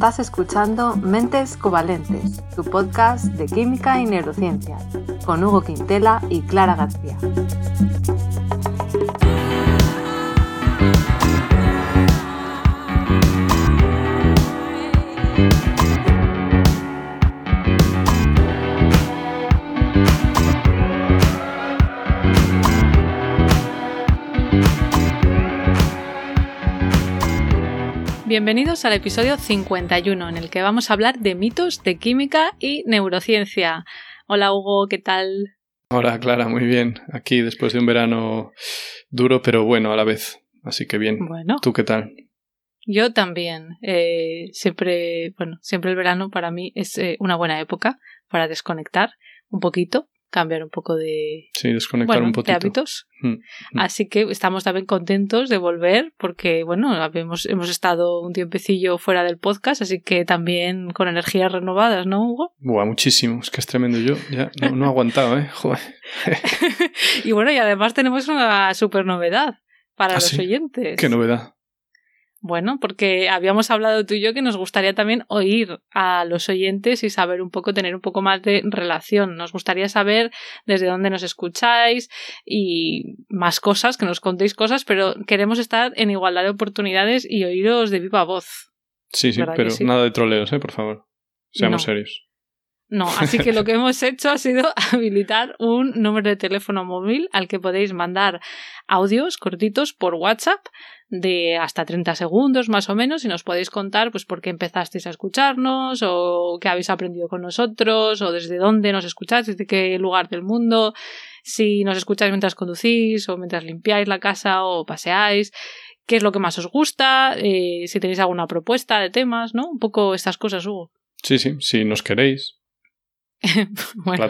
Estás escuchando Mentes Covalentes, tu podcast de química y neurociencia, con Hugo Quintela y Clara García. Bienvenidos al episodio 51, en el que vamos a hablar de mitos de química y neurociencia. Hola Hugo, ¿qué tal? Hola Clara, muy bien. Aquí después de un verano duro, pero bueno a la vez. Así que bien. Bueno. ¿Tú qué tal? Yo también. Eh, siempre, bueno, siempre el verano para mí es eh, una buena época para desconectar un poquito cambiar un poco de, sí, desconectar un de hábitos. Mm, mm. Así que estamos también contentos de volver porque, bueno, hemos, hemos estado un tiempecillo fuera del podcast, así que también con energías renovadas, ¿no, Hugo? Buah, muchísimo. Es que es tremendo. Yo ya no, he aguantado, ¿eh? Joder. y bueno, y además tenemos una super novedad para ¿Ah, los oyentes. ¿Qué novedad? Bueno, porque habíamos hablado tú y yo que nos gustaría también oír a los oyentes y saber un poco, tener un poco más de relación. Nos gustaría saber desde dónde nos escucháis y más cosas, que nos contéis cosas, pero queremos estar en igualdad de oportunidades y oíros de viva voz. Sí, sí, pero nada de troleos, ¿eh? Por favor. Seamos serios. No, así que lo que hemos hecho ha sido habilitar un número de teléfono móvil al que podéis mandar audios cortitos por WhatsApp de hasta 30 segundos más o menos y nos podéis contar pues por qué empezasteis a escucharnos o qué habéis aprendido con nosotros o desde dónde nos escucháis, desde qué lugar del mundo, si nos escucháis mientras conducís o mientras limpiáis la casa o paseáis, qué es lo que más os gusta, eh, si tenéis alguna propuesta de temas, ¿no? Un poco estas cosas, Hugo. Sí, sí, si nos queréis. bueno,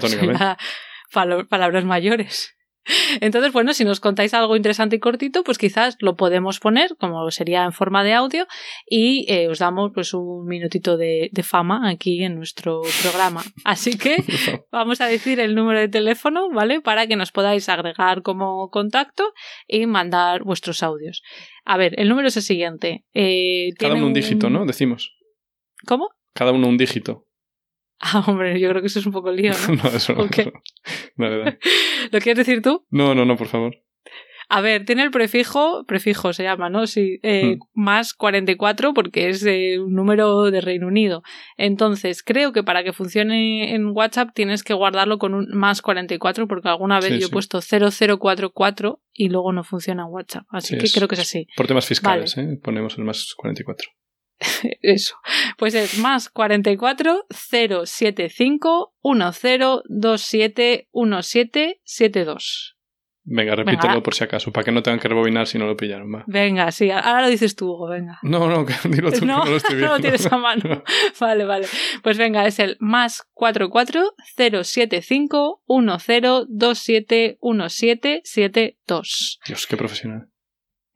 palabras mayores. Entonces, bueno, si nos contáis algo interesante y cortito, pues quizás lo podemos poner, como sería en forma de audio, y eh, os damos pues un minutito de, fama aquí en nuestro programa. Así que vamos a decir el número de teléfono, ¿vale? Para que nos podáis agregar como contacto y mandar vuestros audios. A ver, el número es el siguiente. Eh, Cada uno un dígito, ¿no? Decimos. ¿Cómo? Cada uno un dígito. Ah, hombre, yo creo que eso es un poco lío, ¿no? no, eso no. ¿Lo quieres decir tú? No, no, no, por favor. A ver, tiene el prefijo, prefijo se llama, ¿no? Sí, eh, hmm. más 44 porque es un número de Reino Unido. Entonces, creo que para que funcione en WhatsApp tienes que guardarlo con un más 44 porque alguna vez yo he puesto 0044 y luego no funciona en WhatsApp. Así que creo que es así. Por temas fiscales, ¿eh? Ponemos el más 44. Eso. Pues es más 44 075 1027 1772. Venga, repítelo por si acaso, para que no tengan que rebobinar si no lo pillaron. Va. Venga, sí, ahora lo dices tú, Hugo, venga. No, no, dilo tú, no, no lo estoy viendo. No lo tienes a mano. Vale, vale. Pues venga, es el más 44 075 1027 1772. Dios, qué profesional.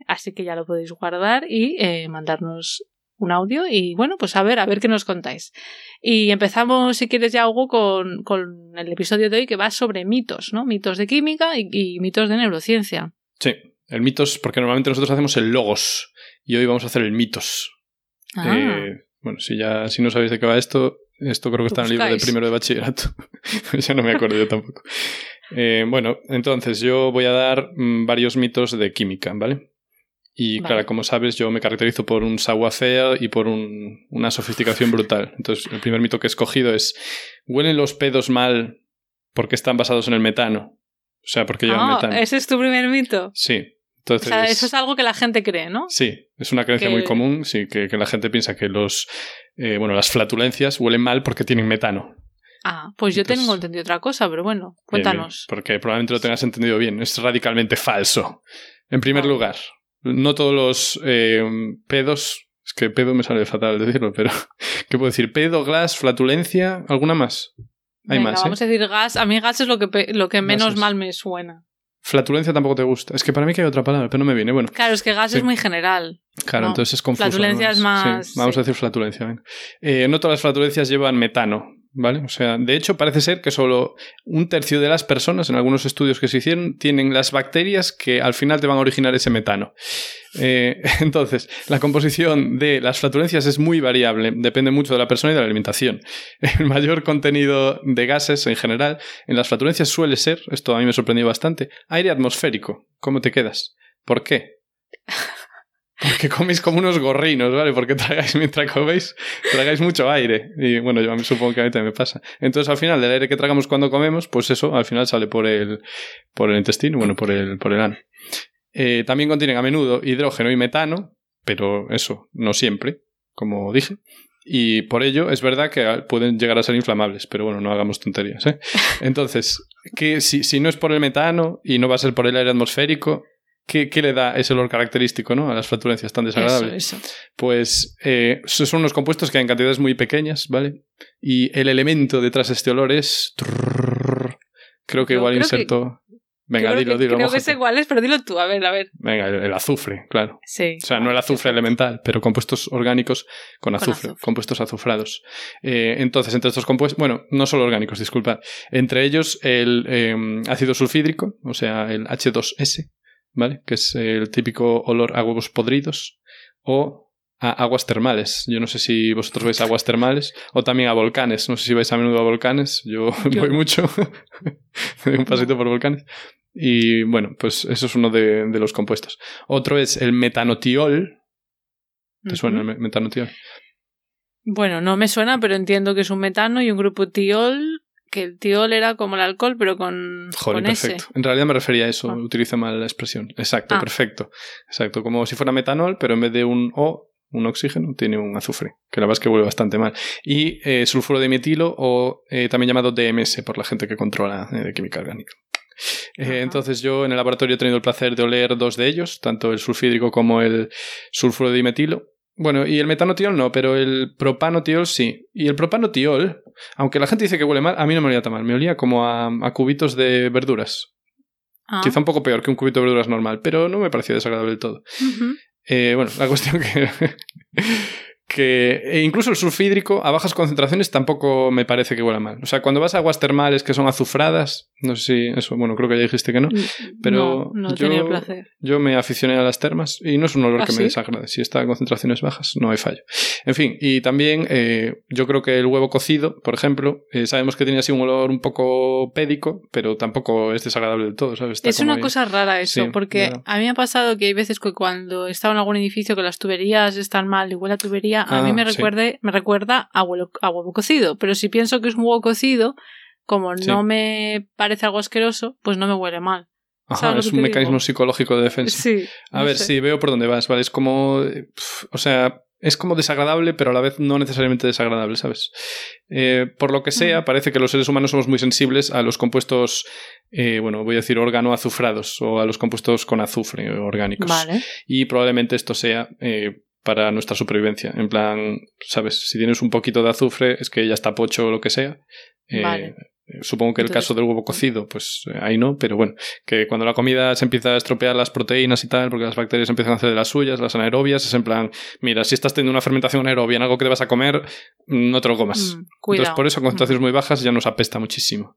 Así que ya lo podéis guardar y eh, mandarnos un audio y bueno, pues a ver, a ver qué nos contáis. Y empezamos, si quieres ya, Hugo, con, con el episodio de hoy que va sobre mitos, ¿no? Mitos de química y, mitos de neurociencia. Sí, el mitos, porque normalmente nosotros hacemos el logos y hoy vamos a hacer el mitos. Ah. Eh, bueno, si ya si no sabéis de qué va esto, esto creo que está en el libro de primero de bachillerato. ya no me acuerdo yo tampoco. Eh, bueno, entonces yo voy a dar mm, varios mitos de química, ¿vale? Y claro, como sabes, yo me caracterizo por un savoir y por una sofisticación brutal. Entonces, el primer mito que he escogido es, ¿huelen los pedos mal porque están basados en el metano? O sea, porque llevan ah, metano. ¿Ese es tu primer mito? Sí. Entonces, o sea, eso es algo que la gente cree, ¿no? Sí, es una creencia muy común, sí, que, la gente piensa que los, eh, bueno, las flatulencias huelen mal porque tienen metano. Ah, pues yo tengo entendido otra cosa, pero bueno, cuéntanos. porque probablemente lo tengas entendido bien, es radicalmente falso. En primer lugar, no todos los eh, pedos. Es que pedo me sale fatal decirlo, pero. ¿Qué puedo decir? Pedo, gas, flatulencia, ¿alguna más? Hay más. Vamos ¿eh? a decir gas. A mí gas es lo que, lo que menos mal me suena. Flatulencia tampoco te gusta. Es que para mí que hay otra palabra, pero no me viene. Bueno. Claro, es que gas es muy general. Claro, entonces es confuso. Flatulencia es más. vamos a decir flatulencia. Eh, no todas las flatulencias llevan metano. ¿Vale? O sea, de hecho parece ser que solo un tercio de las personas, en algunos estudios que se hicieron, tienen las bacterias que al final te van a originar ese metano. Eh, entonces, la composición de las flatulencias es muy variable, depende mucho de la persona y de la alimentación. El mayor contenido de gases en general en las flatulencias suele ser, esto a mí me sorprendió bastante, aire atmosférico. ¿Cómo te quedas? ¿Por qué? Porque coméis como unos gorrinos, ¿vale? Porque tragáis mientras coméis, tragáis mucho aire. Y bueno, yo supongo que a mí también me pasa. Entonces, al final, del aire que tragamos cuando comemos, pues eso, al final sale por el, por el intestino, bueno, por el, por el ano. Eh, también contienen a menudo hidrógeno y metano, pero eso, no siempre, como dije. Y por ello es verdad que pueden llegar a ser inflamables, pero bueno, no hagamos tonterías. ¿eh? Entonces, que si, si no es por el metano y no va a ser por el aire atmosférico, ¿Qué, le da ese olor característico ¿no? a las flatulencias tan desagradables? Pues eh, son unos compuestos que hay en cantidades muy pequeñas, ¿vale? Y el elemento detrás de este olor es... Creo que igual inserto... Venga, dilo, dilo. Creo que es igual, pero dilo tú, a ver, a ver. Venga, el, azufre, claro. Sí. O sea, no el azufre elemental, pero compuestos orgánicos con azufre, compuestos azufrados. Eh, entonces, entre estos compuestos, bueno, no solo orgánicos, disculpad. Entre ellos el em, ácido sulfídrico, o sea, el H2S, ¿vale? Que es el típico olor a huevos podridos o a aguas termales. Yo no sé si vosotros veis aguas termales o también a volcanes. No sé si vais a menudo a volcanes. Yo, voy mucho. doy un pasito por volcanes. Y bueno, pues eso es uno de, los compuestos. Otro es el metanotiol. ¿Te suena el metanotiol? Bueno, no me suena, pero entiendo que es un metano y un grupo tiol que el tiol era como el alcohol, pero con, Joder, perfecto. En realidad me refería a eso, ah. utilizo mal la expresión. Exacto, ah. perfecto. Exacto, como si fuera metanol, pero en vez de un O, un oxígeno, tiene un azufre, que la verdad es que huele bastante mal. Y eh, sulfuro de metilo, o eh, también llamado DMS, por la gente que controla eh, de química orgánica. entonces yo en el laboratorio he tenido el placer de oler dos de ellos, tanto el sulfídrico como el sulfuro de dimetilo, bueno, y el metanotiol no, pero el propanotiol sí. Y el propanotiol, aunque la gente dice que huele mal, a mí no me olía tan mal. Me olía como a, cubitos de verduras. Ah. Quizá un poco peor que un cubito de verduras normal, pero no me pareció desagradable del todo. Eh, bueno, la cuestión que que e incluso el sulfídrico a bajas concentraciones tampoco me parece que huela mal. O sea, cuando vas a aguas termales que son azufradas, no sé si eso, bueno, creo que ya dijiste que no, mm, pero no, yo, placer. yo me aficioné a las termas y no es un olor ¿Ah, que me desagrade. Si está a concentraciones bajas, no hay fallo. En fin, y también eh, yo creo que el huevo cocido, por ejemplo, eh, sabemos que tiene así un olor un poco pédico, pero tampoco es desagradable del todo, ¿sabes? es una cosa rara eso, porque a mí me ha pasado que hay veces que cuando estaba en algún edificio que las tuberías están mal y huele a tubería, a mí ah, me, recuerde, me recuerda a huevo, a huevo cocido. Pero si pienso que es un huevo cocido, como no me parece algo asqueroso, pues no me huele mal. Ajá, es un mecanismo psicológico de defensa. Sí. A ver, sí, veo por dónde vas, ¿vale? Es como. o sea, es como desagradable, pero a la vez no necesariamente desagradable, ¿sabes? Eh, por lo que sea, parece que los seres humanos somos muy sensibles a los compuestos, eh, bueno, voy a decir organoazufrados o a los compuestos con azufre orgánicos. Vale. Y probablemente esto sea eh, para nuestra supervivencia. En plan, ¿sabes? Si tienes un poquito de azufre, es que ya está pocho o lo que sea. Eh, supongo que el caso del huevo cocido, pues eh, ahí no, pero bueno, que cuando la comida se empieza a estropear las proteínas y tal, porque las bacterias empiezan a hacer de las suyas, las anaerobias, es en plan, mira, si estás teniendo una fermentación anaerobia en algo que te vas a comer, no te lo comas. Mm, Entonces, por eso, con concentraciones muy bajas ya nos apesta muchísimo.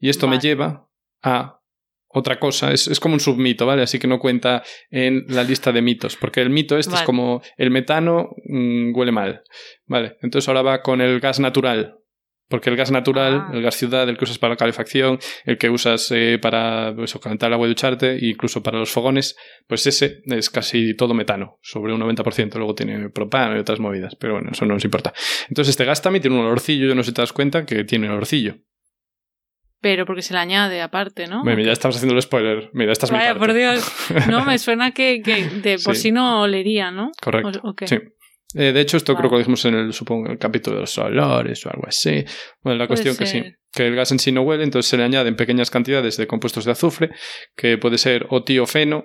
Y esto me lleva a otra cosa, es, como un submito, ¿vale? Así que no cuenta en la lista de mitos, porque el mito este es como el metano mm, huele mal, ¿vale? Entonces ahora va con el gas natural, porque el gas natural, ah. el gas ciudad, el que usas para la calefacción, el que usas eh, para pues, calentar el agua y ducharte, e incluso para los fogones, pues ese es casi todo metano, sobre un 90%. Luego tiene propano y otras movidas, pero bueno, eso no nos importa. Entonces este gas también tiene un olorcillo, yo no sé si te das cuenta que tiene un olorcillo. Pero porque se le añade aparte, ¿no? Mira, ya estamos haciendo el spoiler. Mira, esta es Vaya, mi por Dios. No, me suena que, que de por sí. no olería, ¿no? Correcto. Sí. Eh, de hecho, esto creo que lo dijimos en el, supongo, el capítulo de los olores o algo así. Bueno, la cuestión que sí, que el gas en sí no huele, entonces se le añaden pequeñas cantidades de compuestos de azufre, que puede ser o tiofeno,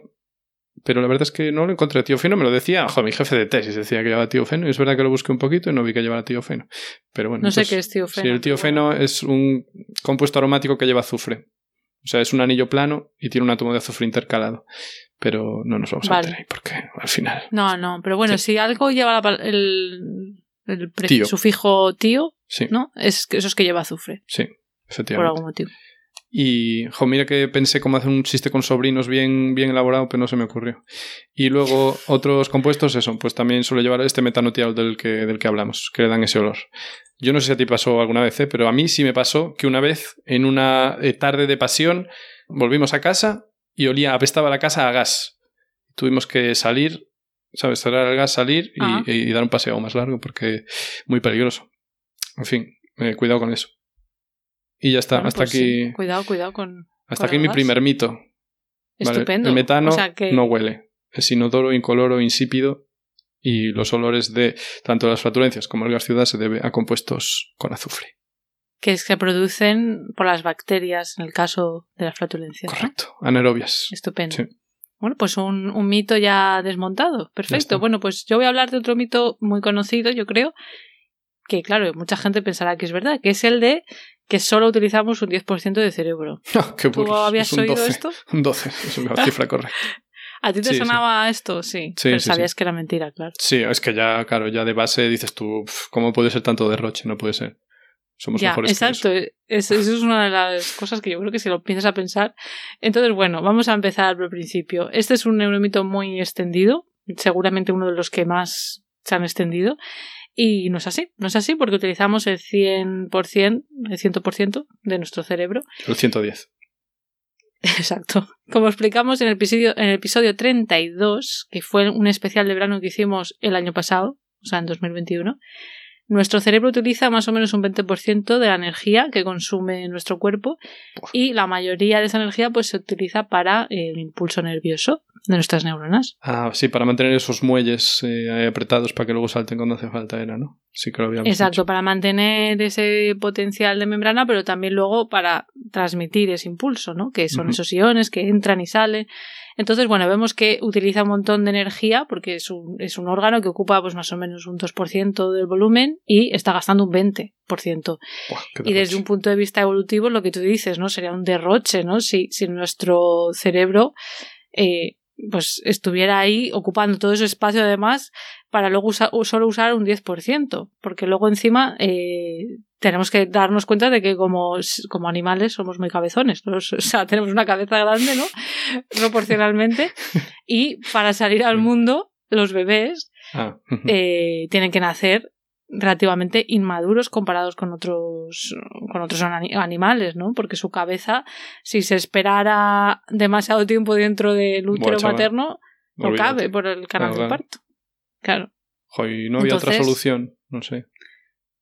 pero la verdad es que no lo encontré tiofeno, me lo decía, ojo, mi jefe de tesis decía que llevaba tiofeno, y es verdad que lo busqué un poquito y no vi que llevara tiofeno. Pero bueno, no sé qué es tiofeno. Sí, el tiofeno es un compuesto aromático que lleva azufre. O sea, es un anillo plano y tiene un átomo de azufre intercalado. Pero no nos vamos a meter ahí porque al final. No, no, pero bueno, si algo lleva el, el sufijo tío, Sí. ¿no? Es que eso es que lleva azufre. Sí, Por efectivamente. algún motivo. Y, jo, mira que pensé cómo hacer un chiste con sobrinos bien, bien elaborado, pero no se me ocurrió. Y luego otros compuestos, eso, pues también suele llevar este metanotial del que, del que hablamos, que le dan ese olor. Yo no sé si a ti pasó alguna vez, ¿eh? pero a mí sí me pasó que una vez, en una eh, tarde de pasión, volvimos a casa y olía, apestaba la casa a gas. Tuvimos que salir, ¿sabes? Cerrar el gas, salir y, y dar un paseo más largo porque muy peligroso. En fin, eh, cuidado con eso. Y ya está, Bueno, hasta pues sí, aquí. Cuidado, cuidado con. Hasta con aquí mi primer mito. ¿vale? Estupendo. El metano O sea que- no huele. Es inodoro, incoloro, insípido. Y los olores de tanto las flatulencias como el gas ciudad se debe a compuestos con azufre. que se producen por las bacterias en el caso de las flatulencias. ¿no? Correcto. Anaerobias. Estupendo. Sí. Bueno, pues un, un mito ya desmontado. Ya. Perfecto. Bueno, pues yo voy a hablar de otro mito muy conocido, yo creo, que claro, mucha gente pensará que es verdad, que es el de que solo utilizamos un 10% de cerebro. Qué ¿Tú habías Es un oído 12. esto? Un 12. Es una cifra correcta. ¿A ti te Sí, sí. sonaba esto? Sí. Sí, pero sí, sabías sí. que era mentira, claro. Sí, es que ya, claro, ya de base dices tú, "Uf, ¿cómo puede ser tanto derroche? No puede ser. Somos Ya, mejores que exacto. eso. Es- eso es una de las cosas que yo creo que si lo piensas a pensar. Entonces, bueno, vamos a empezar por el principio. Este es un neuromito muy extendido, seguramente uno de los que más se han extendido. Y no es así, no es así porque utilizamos el 100%, el 100% de nuestro cerebro. El 110. Exacto. Como explicamos en el episodio, en el episodio 32, que fue un especial de verano que hicimos el año pasado, o sea, en 2021, nuestro cerebro utiliza más o menos un 20% de la energía que consume nuestro cuerpo y la mayoría de esa energía pues se utiliza para el impulso nervioso de nuestras neuronas. Ah, sí, para mantener esos muelles eh, apretados para que luego salten cuando hace falta, era, ¿no? Sí que lo habíamos Exacto, para mantener ese potencial de membrana, pero también luego para transmitir ese impulso, ¿no? Que son esos iones que entran y salen. Entonces, bueno, vemos que utiliza un montón de energía porque es un, es un órgano que ocupa pues más o menos un 2% del volumen y está gastando un 20%. Buah, qué Y desde un punto de vista evolutivo, lo que tú dices, ¿no? Sería un derroche, ¿no? Si, si nuestro cerebro eh, pues estuviera ahí ocupando todo ese espacio además para luego usa- solo usar un 10%, porque luego encima eh, tenemos que darnos cuenta de que como, como animales somos muy cabezones, ¿no? o sea, tenemos una cabeza grande, ¿no? Proporcionalmente, y para salir al mundo, los bebés Ah, eh, tienen que nacer relativamente inmaduros comparados con otros con otros ani- animales, ¿no? Porque su cabeza, si se esperara demasiado tiempo dentro del útero Buah, materno, no Olvídate. cabe por el canal del parto. Claro. Jo, y no había otra solución, no sé.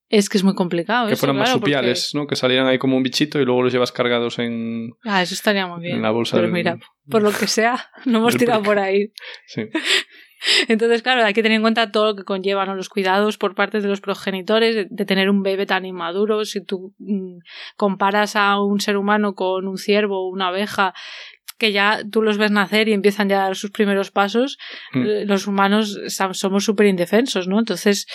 Es que es muy complicado. que eso, fueran claro, marsupiales, ¿no? Que salieran ahí como un bichito y luego los llevas cargados en, Ah, eso estaría muy bien. en la bolsa Pero del- mira, por lo que sea, no hemos tirado por ahí. Sí. Entonces, claro, hay que tener en cuenta todo lo que conllevan ¿no? los cuidados por parte de los progenitores de, de tener un bebé tan inmaduro. Si tú mm, comparas a un ser humano con un ciervo o una abeja, que ya tú los ves nacer y empiezan ya a dar sus primeros pasos, Mm. eh, los humanos somos súper indefensos, ¿no? Entonces,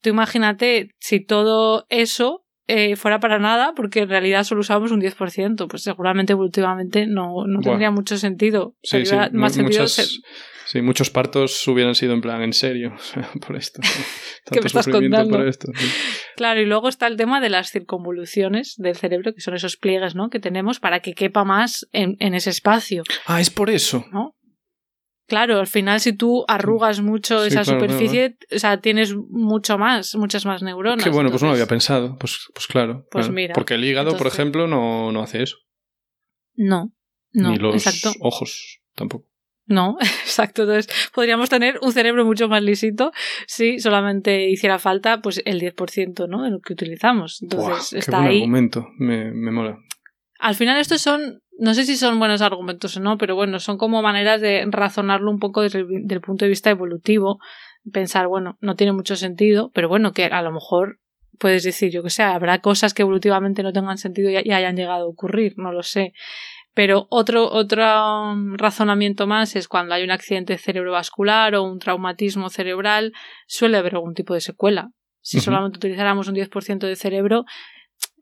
tú imagínate si todo eso eh, fuera para nada, porque en realidad solo usamos un 10%, pues seguramente evolutivamente no, no tendría mucho sentido. Sí, sí, Tendría más sentido muchas- ser- sí, muchos partos hubieran sido en plan, en serio, por esto. ¿Qué me estás contando? por esto. sí. Claro, y luego está el tema de las circunvoluciones del cerebro, que son esos pliegues, ¿no? Que tenemos para que quepa más en, en ese espacio, Ah, es por eso. ¿no? Claro, al final si tú arrugas mucho Sí, esa claro, claro, superficie, o sea, tienes mucho más, muchas más neuronas. Qué bueno, pues no lo había pensado. Pues, pues claro. Pues claro. mira, Porque el hígado, por ejemplo, no, no hace eso. No, no, Ni los exacto. ojos tampoco. No, exacto. Entonces, podríamos tener un cerebro mucho más lisito si solamente hiciera falta pues el 10%, ¿no? De lo que utilizamos. Entonces, Buah, qué está buen ahí. argumento. Me, me mola. Al final estos son, no sé si son buenos argumentos o no, pero bueno, son como maneras de razonarlo un poco desde el, del punto de vista evolutivo. Pensar, bueno, no tiene mucho sentido, pero bueno, que a lo mejor puedes decir, yo que sé, habrá cosas que evolutivamente no tengan sentido y hayan llegado a ocurrir, no lo sé. Pero otro, otro um, razonamiento más es cuando hay un accidente cerebrovascular o un traumatismo cerebral, suele haber algún tipo de secuela. Si solamente utilizáramos un 10% de cerebro,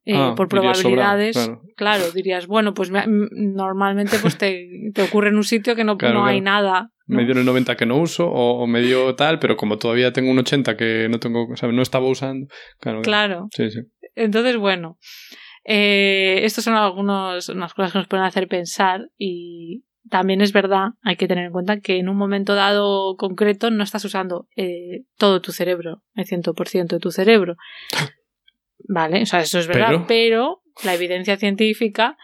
eh, Ah, por sobrado, probabilidades, claro. claro, dirías, bueno, pues me- normalmente pues te, te ocurre en un sitio que no, Claro, no hay nada me dio el 90 que no uso o, me dio tal, pero como todavía tengo un 80 que no tengo, o sea, no estaba usando. Claro. Claro. Sí, sí. Entonces, bueno, eh, estas son algunas unas cosas que nos pueden hacer pensar y también es verdad, hay que tener en cuenta que en un momento dado concreto no estás usando eh, todo tu cerebro, el 100% de tu cerebro. Vale, o sea, eso es verdad, pero la evidencia científica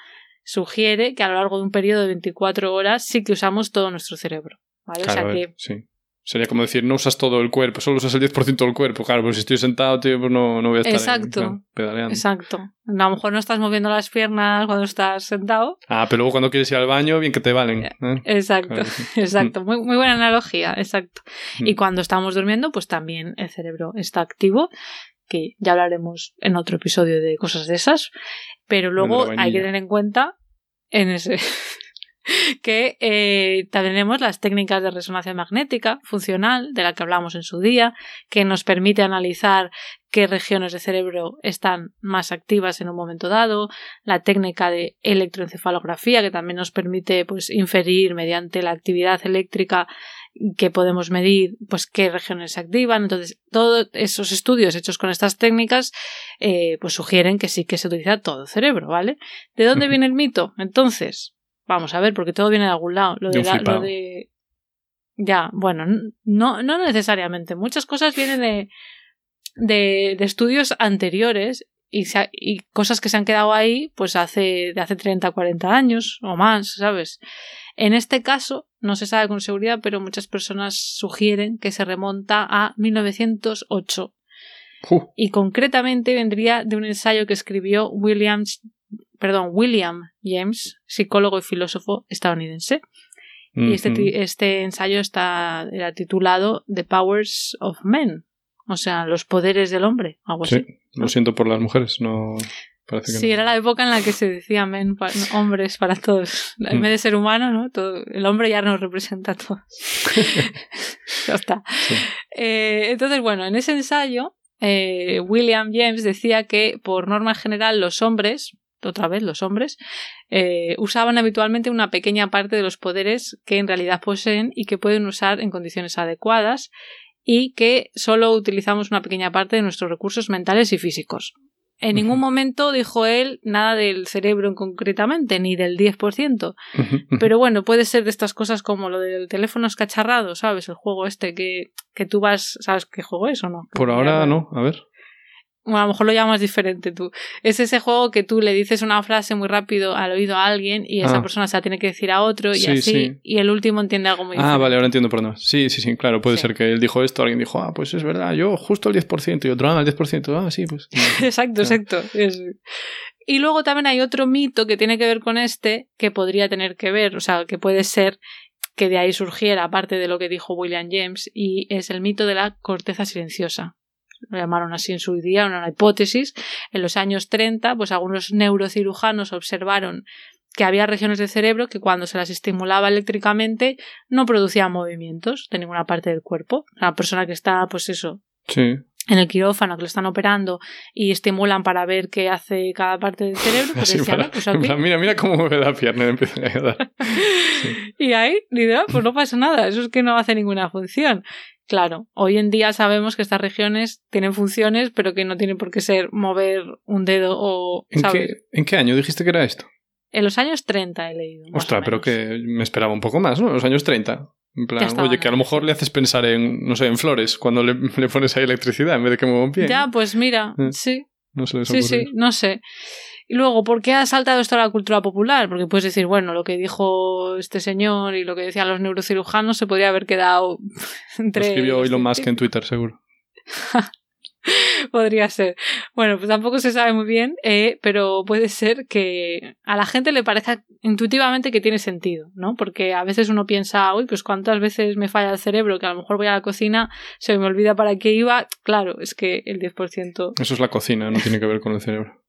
sugiere que a lo largo de un periodo de 24 horas sí que usamos todo nuestro cerebro. ¿vale? o sea que... Sí. Sería como decir, no usas todo el cuerpo, solo usas el 10% del cuerpo. Claro, pues si estoy sentado, tío, pues no, no voy a estar Exacto. pedaleando. Exacto. A lo mejor no estás moviendo las piernas cuando estás sentado. Ah, pero luego cuando quieres ir al baño, bien que te valen. ¿eh? Exacto, exacto. Muy, muy buena analogía, exacto. Mm. Y cuando estamos durmiendo, pues también el cerebro está activo, que ya hablaremos en otro episodio de cosas de esas. Pero luego hay que tener en cuenta en ese que eh, tenemos las técnicas de resonancia magnética funcional, de la que hablamos en su día, que nos permite analizar qué regiones de cerebro están más activas en un momento dado, la técnica de electroencefalografía, que también nos permite pues, inferir mediante la actividad eléctrica que podemos medir pues qué regiones se activan. Entonces, todos esos estudios hechos con estas técnicas eh, pues sugieren que sí que se utiliza todo el cerebro, ¿vale? ¿De dónde viene el mito? Entonces, Vamos a ver, porque todo viene de algún lado. Lo de, lo de... Ya, bueno, no, no necesariamente. Muchas cosas vienen de, de, de estudios anteriores y, y, cosas que se han quedado ahí pues hace, de hace 30, 40 años o más, ¿sabes? En este caso, no se sabe con seguridad, pero muchas personas sugieren que se remonta a 1908. Y concretamente vendría de un ensayo que escribió Williams perdón, William James, psicólogo y filósofo estadounidense. Y este, este ensayo está, era titulado The Powers of Men, o sea, los poderes del hombre, algo sí, Lo siento por las mujeres, no. Parece que sí, era la época en la que se decía men, hombres para todos. En mm. vez de ser humano, ¿no? Todo, el hombre ya nos representa a todos. ya está. Eh, entonces, bueno, en ese ensayo, eh, William James decía que, por norma general, los hombres, otra vez los hombres, eh, usaban habitualmente una pequeña parte de los poderes que en realidad poseen y que pueden usar en condiciones adecuadas y que solo utilizamos una pequeña parte de nuestros recursos mentales y físicos. En ningún momento dijo él nada del cerebro concretamente, ni del 10%. Pero bueno, puede ser de estas cosas como lo del teléfono escacharrado, ¿sabes? El juego este que, que tú vas. ¿Sabes qué juego es o no? Por ahora no, a ver a lo mejor lo llamas diferente tú. Es ese juego que tú le dices una frase muy rápido al oído a alguien y esa ah. persona se la tiene que decir a otro y así, y el último entiende algo muy diferente. Ah, vale, ahora entiendo por dónde. Sí, sí, sí, claro, puede ser que él dijo esto, alguien dijo, ah, pues es verdad, yo justo el 10% y otro, ah, el 10%, ah, sí, pues. exacto, exacto. Y luego también hay otro mito que tiene que ver con este, que podría tener que ver, o sea, que puede ser que de ahí surgiera, aparte de lo que dijo William James, y es el mito de la corteza silenciosa lo llamaron así en su día, una hipótesis. En los años 30, pues algunos neurocirujanos observaron que había regiones del cerebro que cuando se las estimulaba eléctricamente no producían movimientos de ninguna parte del cuerpo. La persona que está, pues eso, sí. en el quirófano, que lo están operando y estimulan para ver qué hace cada parte del cerebro, pues, pues mira, mira cómo mueve la pierna y empieza a ayudar. Y ahí, pues no pasa nada, eso es que no hace ninguna función. Claro, hoy en día sabemos que estas regiones tienen funciones, pero que no tienen por qué ser mover un dedo o. ¿En, Qué, ¿en qué año dijiste que era esto? En los años 30 he leído. Ostras, pero que me esperaba un poco más, ¿no? En los años 30. En plan, oye, que a lo mejor le haces pensar en, no sé, en flores, cuando le, pones ahí electricidad en vez de que mueva un pie. Ya, pues mira, eh, sí. No sé, sí, sí, no sé. Y luego, ¿por qué ha saltado esto a la cultura popular? Porque puedes decir, bueno, lo que dijo este señor y lo que decían los neurocirujanos se podría haber quedado entre. Lo escribió Elon Musk en Twitter, seguro. Podría ser. Bueno, pues tampoco se sabe muy bien, eh, pero puede ser que a la gente le parezca intuitivamente que tiene sentido, ¿no? Porque a veces uno piensa, uy, pues cuántas veces me falla el cerebro, que a lo mejor voy a la cocina, se me olvida para qué iba. Claro, es que el 10%. Eso es la cocina, no tiene que ver con el cerebro.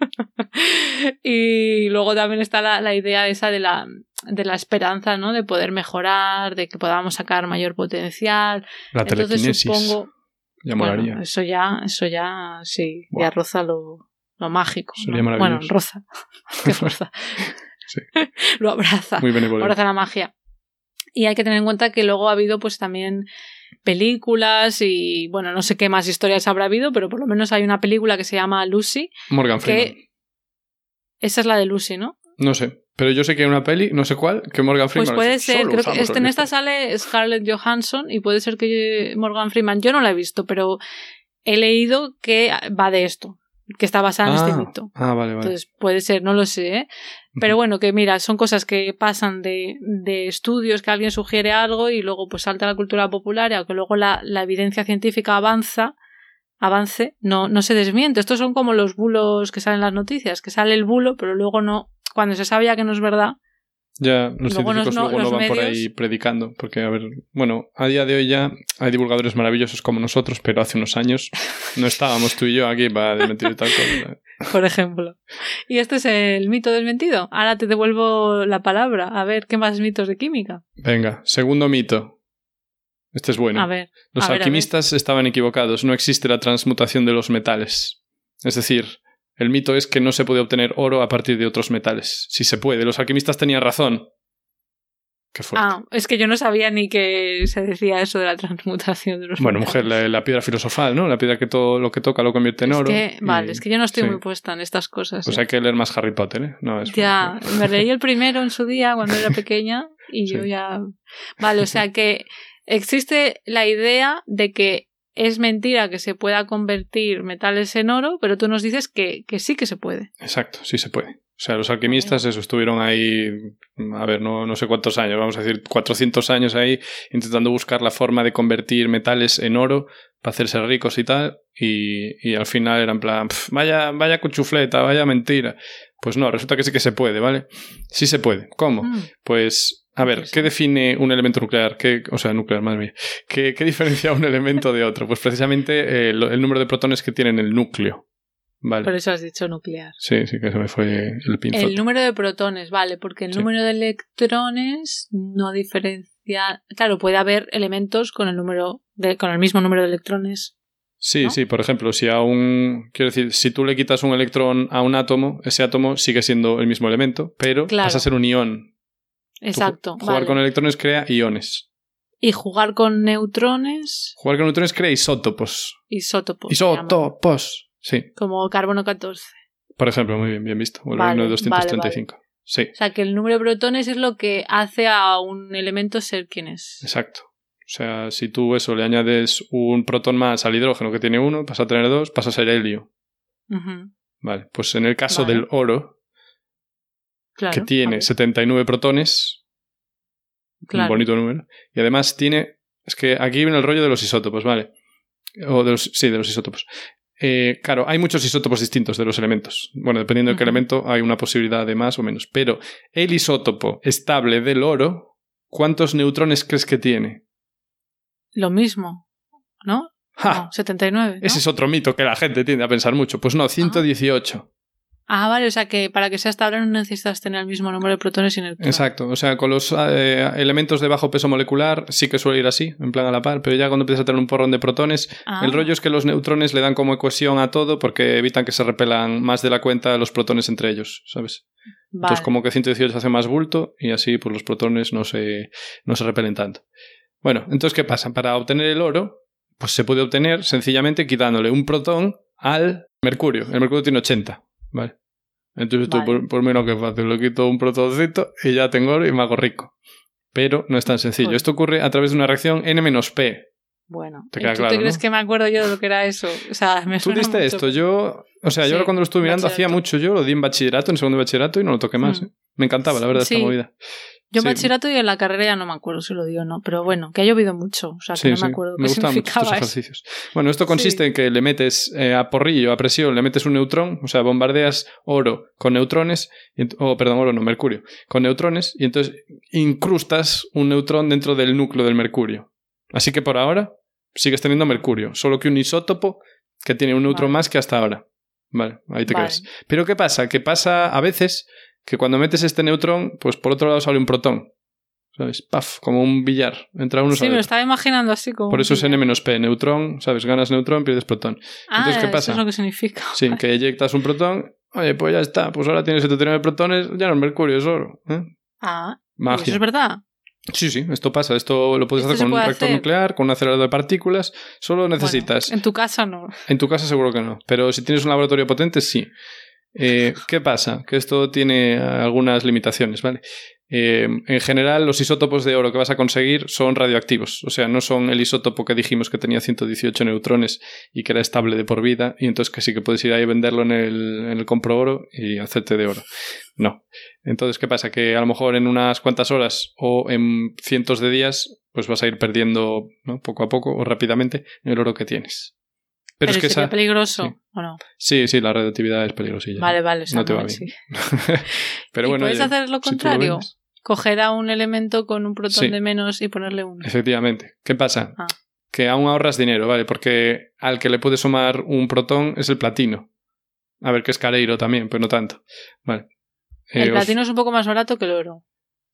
y luego también está la, idea esa de la, de la esperanza, ¿no? De poder mejorar, de que podamos sacar mayor potencial. La Entonces supongo. Ya bueno, eso ya, eso ya, sí, ya roza lo, lo mágico. Bueno, roza. Qué fuerza. lo abraza. Muy abraza la magia. Y hay que tener en cuenta que luego ha habido pues también películas y bueno, no sé qué más historias habrá habido, pero por lo menos hay una película que se llama Lucy. Morgan Freeman. Esa es la de Lucy, ¿no? No sé, pero yo sé que hay una peli, no sé cuál, que Morgan Freeman. Pues puede ser, creo que este, en esta sale Scarlett Johansson y puede ser que Morgan Freeman, yo no la he visto, pero he leído que va de esto, que está basada en este ah, mito. Ah, vale, vale. Entonces puede ser, no lo sé, ¿eh? Pero bueno, que mira, son cosas que pasan de, de, estudios, que alguien sugiere algo y luego pues salta la cultura popular y aunque luego la, la evidencia científica avanza, avance, no, no se desmiente. Estos son como los bulos que salen en las noticias, que sale el bulo, pero luego no, cuando se sabe ya que no es verdad, ya, los científicos luego no van por ahí predicando, porque, a ver, bueno, a día de hoy ya hay divulgadores maravillosos como nosotros, pero hace unos años no estábamos tú y yo aquí para desmentir tal cosa. Por ejemplo. Y este es el mito desmentido. Ahora te devuelvo la palabra. A ver, ¿qué más mitos de química? Venga, segundo mito. Este es bueno. A ver. Los alquimistas estaban equivocados. No existe la transmutación de los metales. Es decir, el mito es que no se puede obtener oro a partir de otros metales. Si se puede. Los alquimistas tenían razón. Qué. Ah, es que yo no sabía ni que se decía eso de la transmutación de los Bueno, mujer, la, piedra filosofal, ¿no? La piedra que todo lo que toca lo convierte en oro. Vale, es que yo no estoy muy puesta en estas cosas. Pues hay que leer más Harry Potter, ¿eh? No, es ya, me leí el primero en su día cuando era pequeña y yo ya... Vale, o sea que existe la idea de que es mentira que se pueda convertir metales en oro, pero tú nos dices que, que sí que se puede. Exacto, sí se puede. O sea, los alquimistas eso, estuvieron ahí, a ver, no, no sé cuántos años, vamos a decir 400 años ahí, intentando buscar la forma de convertir metales en oro para hacerse ricos y tal, y, y al final era en plan, vaya, vaya cuchufleta, vaya mentira. Pues no, resulta que sí que se puede, ¿vale? Sí se puede. ¿Cómo? Mm. Pues a ver, ¿qué define un elemento nuclear? ¿Qué, o sea, nuclear, madre mía. ¿Qué, qué diferencia un elemento de otro? Pues precisamente eh, el, número de protones que tiene en el núcleo. Vale. Por eso has dicho nuclear. Sí, sí, que se me fue el pinzo. El número de protones, vale, porque el número de electrones no diferencia. Claro, puede haber elementos con el número de, con el mismo número de electrones. Sí, sí, por ejemplo, si a un. Quiero decir, si tú le quitas un electrón a un átomo, ese átomo sigue siendo el mismo elemento, pero pasa a ser un ión. Exacto. jugar con electrones crea iones. Y jugar con neutrones. Jugar con neutrones crea isótopos. Isótopos. Isótopos. Sí. Como carbono 14. Por ejemplo, muy bien, bien visto. O vale, de 235. Sí. O sea, que el número de protones es lo que hace a un elemento ser quien es. Exacto. O sea, si tú eso le añades un protón más al hidrógeno que tiene uno, pasa a tener dos, pasa a ser helio. Vale, pues en el caso del oro, que tiene 79 protones. Un bonito número. Y además tiene. Es que aquí viene el rollo de los isótopos, ¿vale? O de los, sí, de los isótopos. Eh, claro, hay muchos isótopos distintos de los elementos. Bueno, dependiendo de qué elemento, hay una posibilidad de más o menos. Pero el isótopo estable del oro, ¿cuántos neutrones crees que tiene? Lo mismo, ¿no? 79. Ese es otro mito que la gente tiende a pensar mucho. Pues no, 118. Ah, vale, o sea que para que sea estable no necesitas tener el mismo número de protones y neutrones. Exacto, o sea, con los eh, elementos de bajo peso molecular sí que suele ir así, en plan a la par, pero ya cuando empiezas a tener un porrón de protones, el ah. rollo es que los neutrones le dan como ecuación a todo porque evitan que se repelan más de la cuenta los protones entre ellos, ¿sabes? Entonces como que 118 hace más bulto y así pues los protones no se, no se repelen tanto. Bueno, entonces ¿qué pasa? Para obtener el oro, pues se puede obtener sencillamente quitándole un protón al mercurio. El mercurio tiene 80. ¿Vale? Entonces tú, por, menos que fácil, le quito un protoncito y ya tengo oro y me hago rico. Pero no es tan sencillo. Esto ocurre a través de una reacción N-P. Bueno, ¿Te, ¿tú te crees que me acuerdo yo de lo que era eso? O sea, me Tú diste esto, yo... O sea, yo cuando lo estuve mirando hacía mucho yo, lo di en bachillerato, en segundo bachillerato y no lo toqué más. Mm. ¿eh? Me encantaba, la verdad, esta movida. Yo en bachillerato y en la carrera ya no me acuerdo si lo digo o no, pero bueno, que ha llovido mucho, o sea, que no me acuerdo me qué significaba mucho ejercicios. Bueno, esto consiste en que le metes eh, a porrillo, a presión, le metes un neutrón, o sea, bombardeas oro con neutrones, o perdón, oro no, mercurio, con neutrones, y entonces incrustas un neutrón dentro del núcleo del mercurio. Así que por ahora sigues teniendo mercurio, solo que un isótopo que tiene un neutrón más que hasta ahora. Vale, ahí te quedas. Pero ¿qué pasa? Que pasa a veces que cuando metes este neutrón, pues por otro lado sale un protón. ¿Sabes? Paf, como un billar. Entra uno Sí, me lo estaba imaginando así como. Por eso es N-P, neutrón, ¿sabes? Ganas neutrón, pierdes protón. Ah, Entonces, ¿qué pasa? Eso es lo que significa. Sí, que eyectas un protón, oye, pues ya está, pues ahora tienes 79 protones, ya no es mercurio, es oro. ¿eh? Ah, Magia. ¿Eso es verdad? Sí, sí, esto pasa. Esto lo puedes hacer con un reactor nuclear, con un acelerador de partículas. Solo necesitas. en tu casa no. En tu casa seguro que no. Pero si tienes un laboratorio potente, sí. Eh, ¿Qué pasa? Que esto tiene algunas limitaciones, ¿vale? Eh, en general, los isótopos de oro que vas a conseguir son radioactivos. O sea, no son el isótopo que dijimos que tenía 118 neutrones y que era estable de por vida, y entonces que sí que puedes ir ahí a venderlo en el, en el compro oro y hacerte de oro. No. Entonces, ¿qué pasa? Que a lo mejor en unas cuantas horas o en cientos de días, pues vas a ir perdiendo ¿no? poco a poco o rápidamente el oro que tienes. Pero, es que es peligroso sí. o no? Sí, sí, la radioactividad es peligrosilla. Vale, vale, no te va bien. Sí. Pero bueno, puedes hacer lo contrario. coger a un elemento con un protón de menos y ponerle uno. Efectivamente. ¿Qué pasa? Ah. Que aún ahorras dinero, ¿vale? Porque al que le puede sumar un protón es el platino. A ver, que es careiro también, pero no tanto. Vale. El eh, platino es un poco más barato que el oro.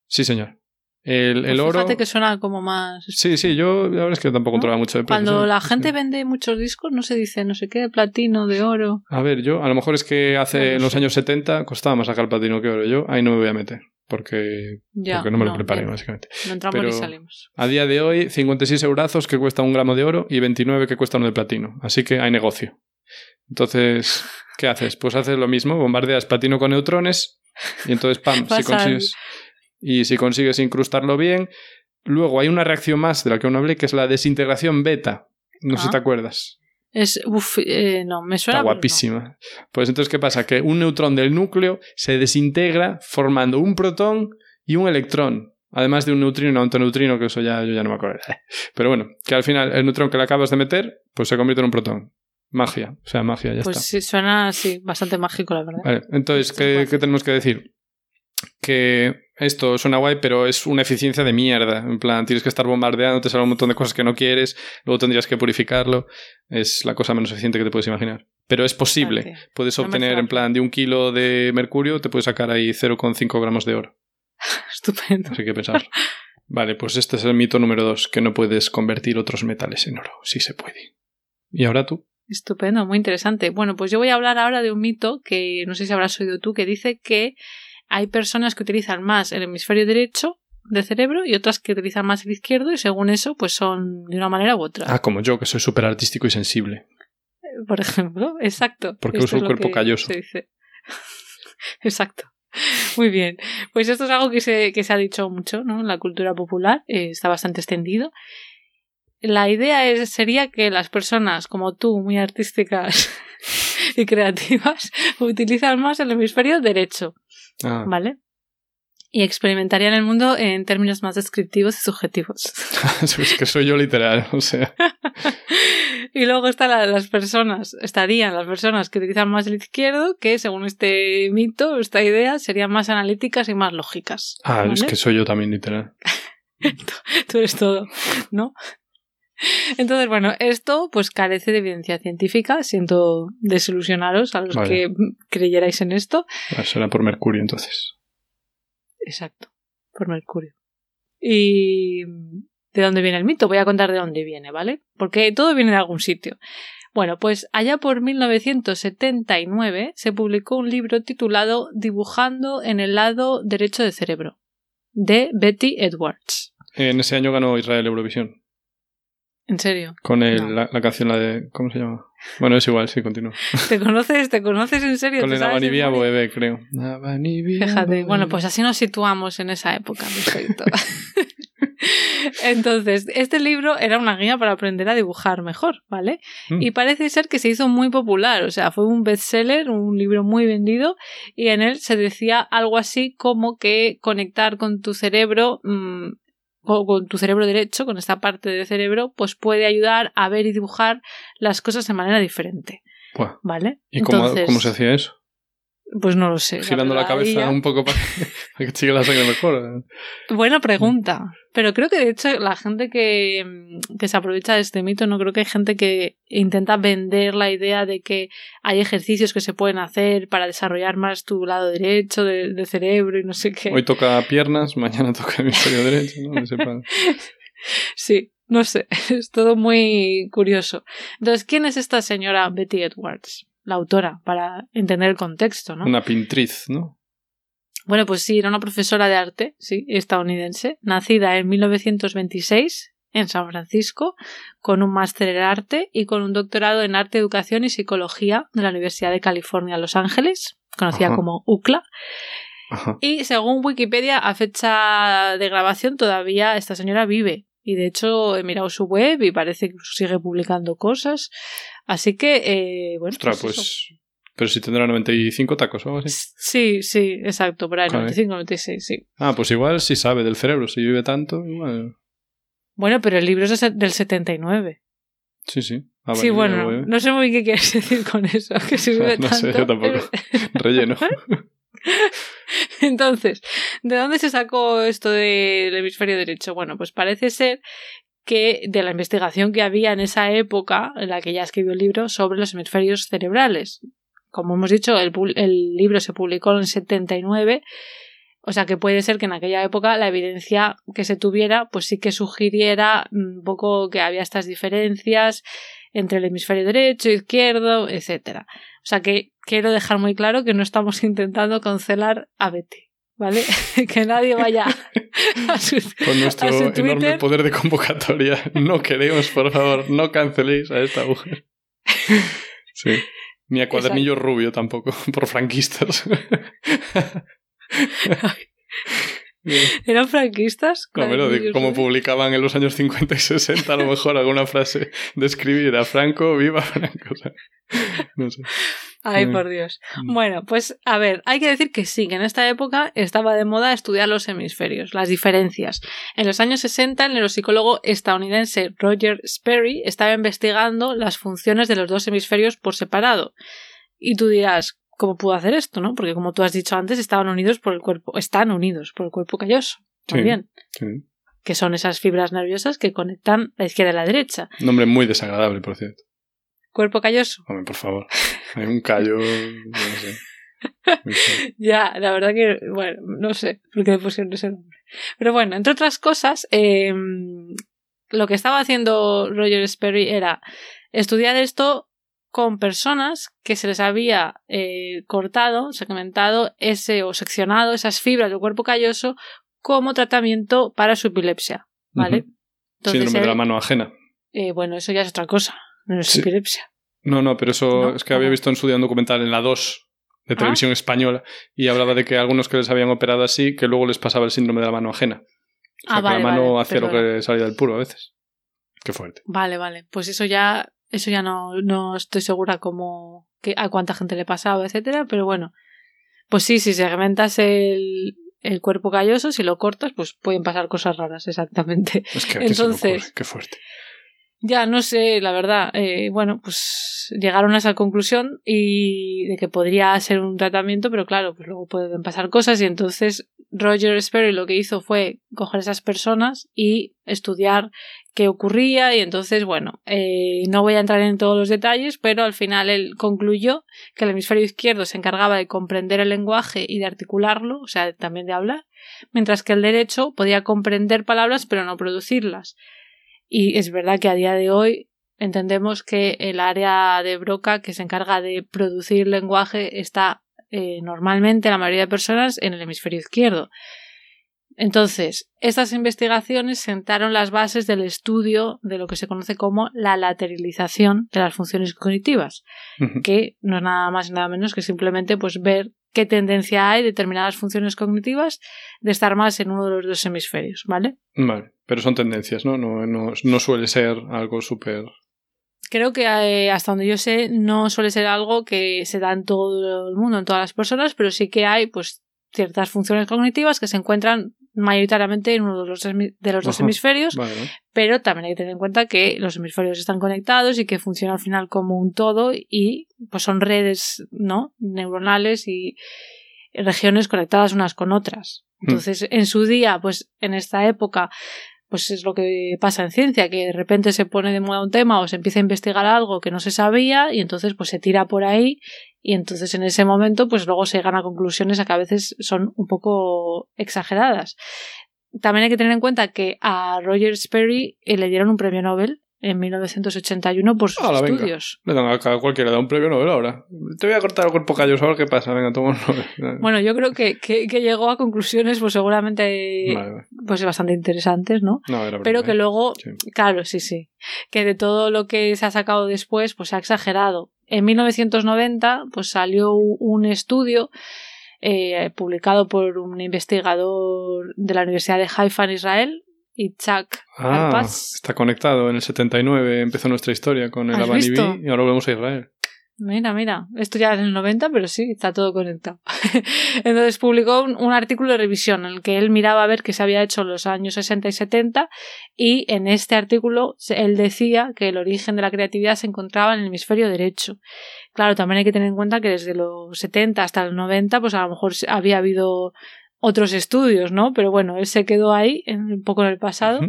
Sí, señor. El, el oro. Fíjate que suena como más. Sí, sí, yo la verdad es que tampoco ¿No? mucho de Cuando la gente vende muchos discos, no se dice no sé qué, platino, de oro. A ver, yo, a lo mejor es que hace en los años 70 costaba más sacar platino que oro. Yo ahí no me voy a meter. Porque, ya, porque no me lo preparé, bien. básicamente. No entramos Pero ni salimos. A día de hoy, 56 eurazos que cuesta un gramo de oro y 29 que cuesta uno de platino. Así que hay negocio. Entonces, ¿qué haces? Pues haces lo mismo, bombardeas platino con neutrones y entonces, pam, si consigues, y si consigues incrustarlo bien, luego hay una reacción más de la que aún hablé, que es la desintegración beta. No sé Ah. si te acuerdas. Es, uf, eh, no, me suena. Está no. guapísima. Pues entonces, ¿qué pasa? Que un neutrón del núcleo se desintegra formando un protón y un electrón. Además de un neutrino y un antineutrino, que eso ya, yo ya no me acuerdo. Pero bueno, que al final el neutrón que le acabas de meter, pues se convierte en un protón. Magia. O sea, magia, ya Pues está. sí, suena así, bastante mágico, la verdad. Vale, entonces, ¿qué, qué tenemos que decir? Que esto suena guay, pero es una eficiencia de mierda. En plan, tienes que estar bombardeando, te sale un montón de cosas que no quieres, luego tendrías que purificarlo. Es la cosa menos eficiente que te puedes imaginar. Pero es posible. Puedes obtener, en plan, de un kilo de mercurio, te puedes sacar ahí 0,5 gramos de oro. Estupendo. Así que pensarlo. Vale, pues este es el mito número dos, que no puedes convertir otros metales en oro. Sí se puede. ¿Y ahora tú? Estupendo, muy interesante. Bueno, pues yo voy a hablar ahora de un mito que no sé si habrás oído tú, que dice que hay personas que utilizan más el hemisferio derecho del cerebro y otras que utilizan más el izquierdo y según eso pues son de una manera u otra. Ah, como yo, que soy súper artístico y sensible. Por ejemplo, exacto. Porque Esto uso el cuerpo calloso. se dice. exacto. Muy bien. Pues esto es algo que se, que se ha dicho mucho ¿no? en la cultura popular, eh, está bastante extendido. La idea es, sería que las personas como tú, muy artísticas y creativas, utilizan más el hemisferio derecho, Ah, ¿vale? Y experimentarían el mundo en términos más descriptivos y subjetivos. es que soy yo literal, o sea. y luego están la- las personas, estarían las personas que utilizan más el izquierdo, que según este mito, esta idea, serían más analíticas y más lógicas. Ah, es que soy yo también literal. Tú eres todo, ¿no? Entonces, bueno, esto pues carece de evidencia científica. Siento desilusionaros a los Vale. que creyerais en esto. Ah, será por Mercurio entonces. Exacto, por Mercurio. ¿Y de dónde viene el mito? Voy a contar de dónde viene, ¿vale? Porque todo viene de algún sitio. Bueno, pues allá por 1979 se publicó un libro titulado Dibujando en el lado derecho del cerebro, de Betty Edwards. En ese año ganó Israel Eurovisión. En serio. Con el- No. la, la canción, la de. ¿Cómo se llama? Bueno, es igual, sí, continúa. ¿Te conoces? ¿Te conoces en serio? Con ¿Te el memoria? Boebe, creo. Fíjate, Boebe. bueno, pues así nos situamos en esa época, perfecto. Entonces, este libro era una guía para aprender a dibujar mejor, ¿vale? Mm. Y parece ser que se hizo muy popular, o sea, fue un bestseller, un libro muy vendido, y en él se decía algo así como que conectar con tu cerebro, mm, o con tu cerebro derecho, con esta parte del cerebro, pues puede ayudar a ver y dibujar las cosas de manera diferente, Buah. ¿vale? ¿Y cómo, Entonces, cómo se hacía eso? Pues no lo sé. Girando la cabeza ya- un poco para, para que siga la sangre mejor. Buena pregunta. Pero creo que de hecho la gente que, mm, que se aprovecha de este mito, no creo que hay gente que intenta vender la idea de que hay ejercicios que se pueden hacer para desarrollar más tu lado derecho de- del cerebro y no sé qué. Hoy toca piernas, mañana toca hemisferio derecho, ¿no? No sé, para- Sí, no sé, es todo muy curioso. Entonces, ¿quién es esta señora Betty Edwards? La autora, para entender el contexto, ¿no? Una pintriz, ¿no? Bueno, pues sí, era una profesora de arte, sí, estadounidense, nacida en 1926 en San Francisco, con un máster en arte y con un doctorado en arte, educación y psicología de la Universidad de California, Los Ángeles, conocida como UCLA. Y según Wikipedia, a fecha de grabación todavía esta señora vive. Y de hecho he mirado su web y parece que sigue publicando cosas. Así que, eh, bueno. Ostras, pues. pues pero si tendrá 95 tacos o algo así. Sí, sí, exacto, por ahí, 95, 96, sí. Ah, pues igual si sabe del cerebro, si vive tanto, igual. Bueno, pero el libro es del 79. Sí, sí. Ah, sí, bueno, no sé muy bien qué quieres decir con eso. Que si vive no sé, yo tampoco. Relleno. Entonces, ¿de dónde se sacó esto del hemisferio derecho? Bueno, pues parece ser que de la investigación que había en esa época, en la que ya escribió el libro, sobre los hemisferios cerebrales. Como hemos dicho, el, el libro se publicó en 79 o sea que puede ser que en aquella época la evidencia que se tuviera pues sí que sugiriera un poco que había estas diferencias entre el hemisferio derecho, izquierdo, etcétera. O sea que quiero dejar muy claro que no estamos intentando cancelar a Betty. ¿Vale? que nadie vaya a su, Con nuestro enorme poder de convocatoria. No queremos, por favor, no canceléis a esta mujer. Sí. Ni a Cuadernillo Rubio tampoco, por franquistas. ¿Eran franquistas? como publicaban en los años 50 y 60, a lo mejor alguna frase de escribir a Franco, viva Franco. no sé. Ay, por Dios. Mm. Bueno, pues a ver, hay que decir que sí, que en esta época estaba de moda estudiar los hemisferios, las diferencias. En los años 60, el neuropsicólogo estadounidense Roger Sperry estaba investigando las funciones de los dos hemisferios por separado. Y tú dirás, cómo pudo hacer esto, ¿no? Porque como tú has dicho antes, estaban unidos por el cuerpo, están unidos por el cuerpo calloso. Bien. Que son esas fibras nerviosas que conectan la izquierda y la derecha. Nombre muy desagradable, por cierto. Cuerpo calloso. Hombre, por favor. Hay un callo. No sé. ya, la verdad que, bueno, no sé por qué pusieron ese nombre. Pero bueno, entre otras cosas, em, lo que estaba haciendo Roger Sperry era estudiar esto con personas que se les había eh, cortado, segmentado ese o seccionado esas fibras del cuerpo calloso como tratamiento para su epilepsia. ¿Vale? Síndrome de la mano ajena. Eh, bueno, eso ya es otra cosa, no es epilepsia. No, no, pero eso es que había visto en su día un documental en la 2 de ah. televisión española y hablaba de que algunos que les habían operado así, que luego les pasaba el síndrome de la mano ajena. O sea, ah, que la mano hacía lo que salía del puro a veces. Qué fuerte. Vale, vale. Pues eso ya eso ya no, no estoy segura cómo, que, a cuánta gente le pasaba, etcétera, pero bueno. Pues sí, si segmentas el, el cuerpo calloso, si lo cortas, pues pueden pasar cosas raras, exactamente. Es que Entonces, qué fuerte. Ya, no sé, la verdad. Eh, bueno, pues llegaron a esa conclusión y de que podría ser un tratamiento, pero claro, pues luego pueden pasar cosas y entonces Roger Sperry lo que hizo fue coger esas personas y estudiar qué ocurría y entonces, bueno, eh, no voy a entrar en todos los detalles, pero al final él concluyó que el hemisferio izquierdo se encargaba de comprender el lenguaje y de articularlo, o sea, también de hablar, mientras que el derecho podía comprender palabras pero no producirlas. Y es verdad que a día de hoy entendemos que el área de Broca que se encarga de producir lenguaje está eh, normalmente la mayoría de personas en el hemisferio izquierdo. Entonces, estas investigaciones sentaron las bases del estudio de lo que se conoce como la lateralización de las funciones cognitivas, que no es nada más y nada menos que simplemente pues ver qué tendencia hay determinadas funciones cognitivas de estar más en uno de los dos hemisferios, ¿vale? Vale, pero son tendencias, ¿no? No, no, suele ser algo súper... Creo que eh, hasta donde yo sé no suele ser algo que se da en todo el mundo, en todas las personas, pero sí que hay pues ciertas funciones cognitivas que se encuentran mayoritariamente en uno de los, de los dos hemisferios, pero también hay que tener en cuenta que los hemisferios están conectados y que funcionan al final como un todo y pues son redes ¿no? neuronales y regiones conectadas unas con otras. Hmm. Entonces, en su día, pues en esta época, pues es lo que pasa en ciencia, que de repente se pone de moda un tema o se empieza a investigar algo que no se sabía y entonces pues se tira por ahí y entonces en ese momento pues luego se llegan a conclusiones que a veces son un poco exageradas. También hay que tener en cuenta que a Roger Sperry eh, le dieron un premio Nobel en 1981 por sus estudios. Le dan a cualquiera da un premio Nobel ahora. Te voy a cortar el cuerpo callos a ver qué pasa. Venga, toma Bueno, yo creo que, que, llegó a conclusiones pues seguramente pues bastante interesantes, ¿no? Pero que luego, claro, sí, sí, que de todo lo que se ha sacado después pues se ha exagerado. En 1990 pues salió un estudio eh, publicado por un investigador de la Universidad de Haifa en Israel, Itzhak ah, Está conectado. En el 79 empezó nuestra historia con el Abanibi y ahora volvemos a Israel. Mira, mira, esto ya es el 90, pero sí, está todo conectado. Entonces publicó un, artículo de revisión en el que él miraba a ver qué se había hecho en los años 60 y 70 y en este artículo él decía que el origen de la creatividad se encontraba en el hemisferio derecho. Claro, también hay que tener en cuenta que desde los 70 hasta los 90 pues a lo mejor había habido otros estudios, ¿no? Pero bueno, él se quedó ahí, un poco en el pasado.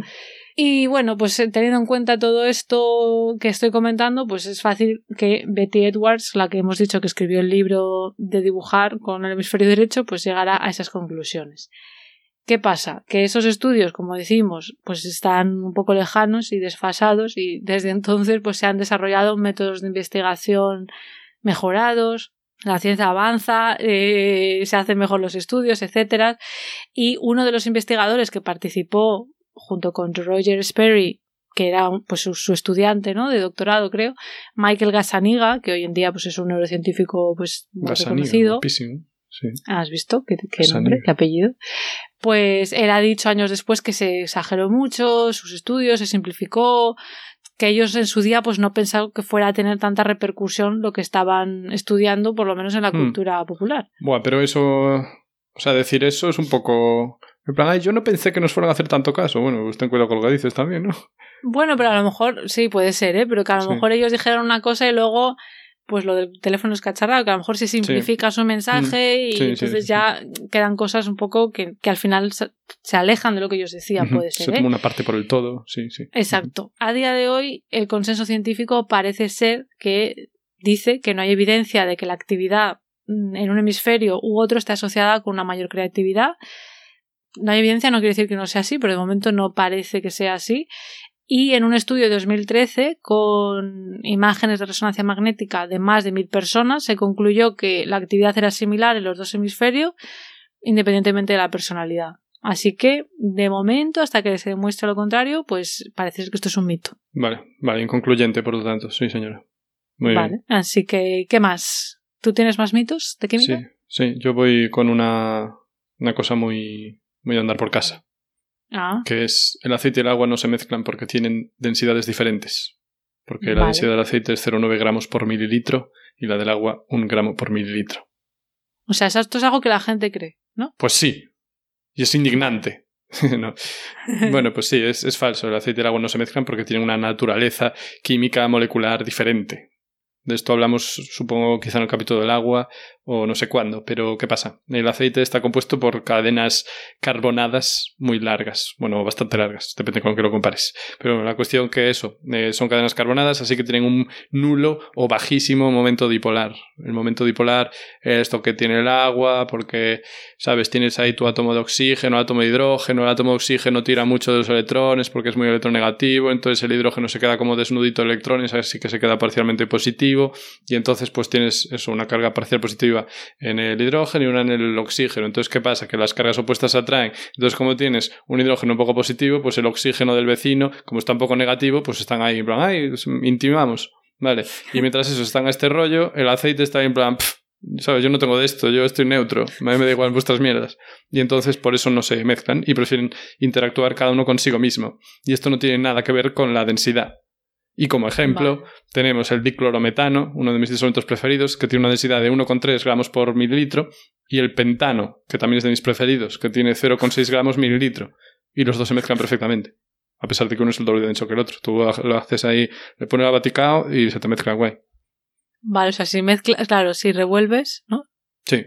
Y bueno, pues eh, teniendo en cuenta todo esto que estoy comentando, pues es fácil que Betty Edwards, la que hemos dicho que escribió el libro de dibujar con el hemisferio derecho, pues llegara a esas conclusiones. ¿Qué pasa? Que esos estudios, como decimos, pues están un poco lejanos y desfasados y desde entonces pues se han desarrollado métodos de investigación mejorados, la ciencia avanza, eh, se hacen mejor los estudios, etcétera. Y uno de los investigadores que participó junto con Roger Sperry, que era pues su, estudiante, ¿no? De doctorado, creo, Michael Gazzaniga, que hoy en día pues es un neurocientífico pues muy reconocido. ¿Has visto? ¿Qué, nombre? ¿Qué apellido? Pues él ha dicho años después que se exageró mucho sus estudios, se simplificó, que ellos en su día pues no pensaban que fuera a tener tanta repercusión lo que estaban estudiando, por lo menos en la hmm. cultura popular. Bueno, pero eso, o sea, decir eso es un poco... En plan, yo no pensé que nos fueran a hacer tanto caso. Bueno, pues ten cuidado con lo que dices también, ¿no? Bueno, pero a lo mejor sí puede ser, ¿eh? Pero que a lo mejor ellos dijeron una cosa y luego pues lo del teléfono es cacharrado, que a lo mejor se simplifica su mensaje mm. y entonces ya quedan cosas un poco que, al final se alejan de lo que ellos decían, puede ser. Se toma ¿eh? una parte por el todo, sí, sí. Exacto. A día de hoy, el consenso científico parece ser que dice que no hay evidencia de que la actividad mm, en un hemisferio u otro esté asociada con una mayor creatividad. No hay evidencia, no quiere decir que no sea así, pero de momento no parece que sea así. Y en un estudio de 2013, con imágenes de resonancia magnética de más de mil personas, se concluyó que la actividad era similar en los dos hemisferios, independientemente de la personalidad. Así que, de momento, hasta que se demuestre lo contrario, pues parece que esto es un mito. Vale, vale, inconcluyente, por lo tanto, sí, señora. Muy vale, así que, ¿qué más? ¿Tú tienes más mitos de química? Sí, sí, yo voy con una, una cosa muy, muy de andar por casa. Ah. Que es el aceite y el agua no se mezclan porque tienen densidades diferentes. Porque la densidad del aceite es 0,9 gramos por mililitro y la del agua 1 gramo por mililitro. O sea, esto es algo que la gente cree, ¿no? Pues sí. Y es indignante. Bueno, pues sí, es, es, falso. El aceite y el agua no se mezclan porque tienen una naturaleza química molecular diferente. De esto hablamos, supongo, quizá en el capítulo del agua o no sé cuándo, pero ¿qué pasa? El aceite está compuesto por cadenas carbonadas muy largas, bueno, bastante largas, depende con qué lo compares. Pero la cuestión que eso, eh, son cadenas carbonadas, así que tienen un nulo o bajísimo momento dipolar. El momento dipolar es esto que tiene el agua, porque, sabes, tienes ahí tu átomo de oxígeno, átomo de hidrógeno, el átomo de oxígeno tira mucho de los electrones porque es muy electronegativo, entonces el hidrógeno se queda como desnudito de electrones, así que se queda parcialmente positivo, y entonces pues tienes eso, una carga parcial positiva en el hidrógeno y una en el oxígeno. Entonces, ¿qué pasa? Que las cargas opuestas se atraen. Entonces, como tienes un hidrógeno un poco positivo, pues el oxígeno del vecino, como está un poco negativo, pues están ahí en plan, ay, intimamos. Vale. Y mientras eso están a este rollo, el aceite está en plan, ¿sabes? Yo no tengo de esto, yo estoy neutro, a mí me da igual vuestras mierdas. Y entonces por eso no se mezclan y prefieren interactuar cada uno consigo mismo. Y esto no tiene nada que ver con la densidad. Y como ejemplo, tenemos el diclorometano, uno de mis disolutos preferidos, que tiene una densidad de 1,3 gramos por mililitro, y el pentano, que también es de mis preferidos, que tiene 0,6 gramos mililitro. Y los dos se mezclan perfectamente. A pesar de que uno es el doble de denso que el otro. Tú lo haces ahí, le pones el vaticao y se te mezcla guay. Vale, o sea, si mezclas, claro, si revuelves, ¿no? Sí.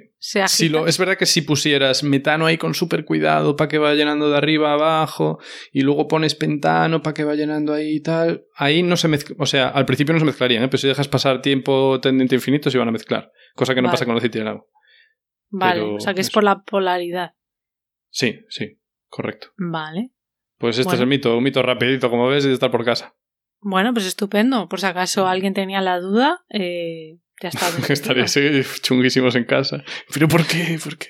Si lo, es verdad que si pusieras metano ahí con súper cuidado para que vaya llenando de arriba a abajo y luego pones pentano para que vaya llenando ahí y tal, ahí no se mezcla, o sea, al principio no se mezclarían, ¿eh? pero si dejas pasar tiempo tendiente infinito se van a mezclar, cosa que no pasa con el agua. Vale, o sea que es por la polaridad. Sí, sí, correcto. Vale. Pues este es el mito, un mito rapidito, como ves, y de estar por casa. Bueno, pues estupendo. Por si acaso alguien tenía la duda, eh, ya está. Estaríais chunguísimos en casa. ¿Pero por qué? ¿Por qué?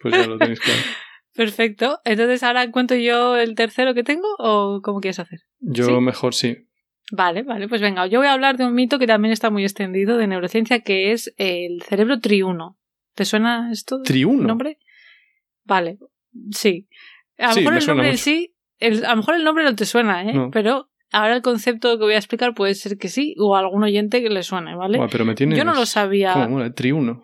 Pues ya lo tenéis claro. Perfecto. Entonces, ¿ahora cuento yo el tercero que tengo o cómo quieres hacer? Yo mejor sí. Vale, vale, pues venga, yo voy a hablar de un mito que también está muy extendido de neurociencia, que es el cerebro triuno. ¿Te suena esto? ¿Triuno? ¿Nombre? Vale, sí. A lo mejor el nombre en sí, a lo mejor el nombre no te suena, ¿eh? Pero ahora el concepto que voy a explicar puede ser que sí, o a algún oyente que le suene, ¿vale? pero me Yo no lo sabía. ¿Cómo? Triuno.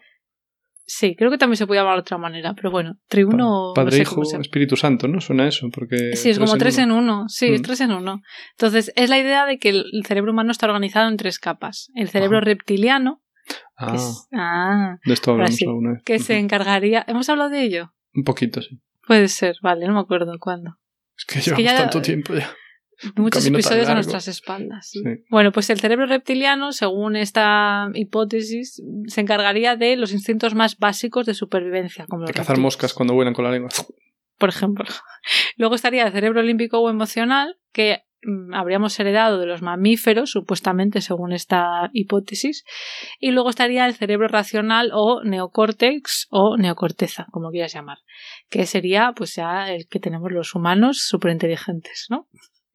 Sí, creo que también se puede llamar de otra manera, pero bueno, triuno. Padre, Hijo, Espíritu Santo, ¿no? Suena eso, porque. Sí, es como tres en uno. Sí, es mm. tres en uno. Entonces, es la idea de que el cerebro humano está organizado en tres capas: el cerebro reptiliano. Ah, ah, de esto hablamos alguna vez. Que se encargaría. ¿Hemos hablado de ello? Un poquito, sí. Puede ser, vale, no me acuerdo cuándo. Es que llevamos tanto tiempo ya. Muchos episodios a nuestras espaldas. Bueno, pues el cerebro reptiliano, según esta hipótesis, se encargaría de los instintos más básicos de supervivencia. Como de cazar moscas cuando vuelan con la lengua. Por ejemplo. Luego estaría el cerebro límbico o emocional, que mm, habríamos heredado de los mamíferos, supuestamente según esta hipótesis, y luego estaría el cerebro racional o neocórtex o neocorteza, como quieras llamar, que sería pues ya el que tenemos los humanos superinteligentes, ¿no?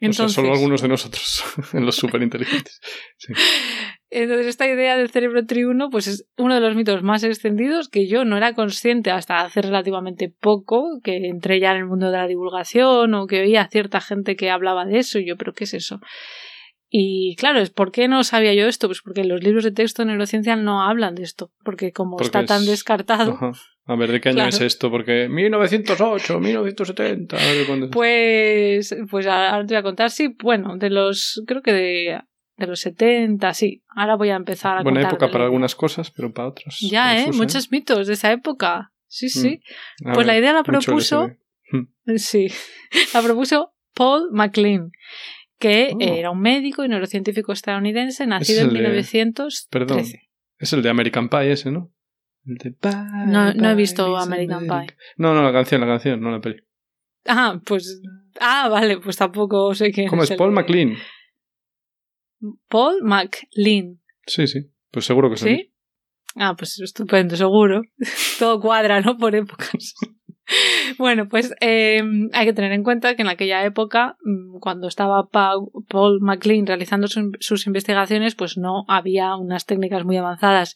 Entonces, solo algunos de nosotros, en los superinteligentes. Entonces, esta idea del cerebro triuno, pues es uno de los mitos más extendidos que yo no era consciente hasta hace relativamente poco, que entré ya en el mundo de la divulgación o que oía a cierta gente que hablaba de eso y yo, pero ¿qué es eso? Y claro, ¿por qué no sabía yo esto? Pues porque los libros de texto de neurociencia no hablan de esto, porque como está tan descartado. A ver, ¿de qué año es esto? Porque 1908, 1970. Pues, pues ahora te voy a contar, sí, bueno, de los, creo que de, de los 70, sí. Ahora voy a empezar a Buena época para algunas cosas, pero para otras. Ya, ¿eh? Muchos mitos de esa época. Sí, sí. Mm. pues la idea la propuso. Mm. Sí. La propuso Paul MacLean, que oh. era un médico y neurocientífico estadounidense, nacido en 1913. Perdón. Es el de American Pie ese, ¿no? No, no he visto American Pie. No, no, la canción, la canción, no la peli. Ah, pues. Ah, vale, pues tampoco sé quién ¿Cómo es? Paul McLean. Paul McLean. Sí, sí. Pues seguro que sí. Ah, pues estupendo, seguro. Todo cuadra, ¿no? Por épocas. bueno, pues em, hay que tener en cuenta que en aquella época, mm, cuando estaba Paul McLean realizando sus investigaciones, pues no había unas técnicas muy avanzadas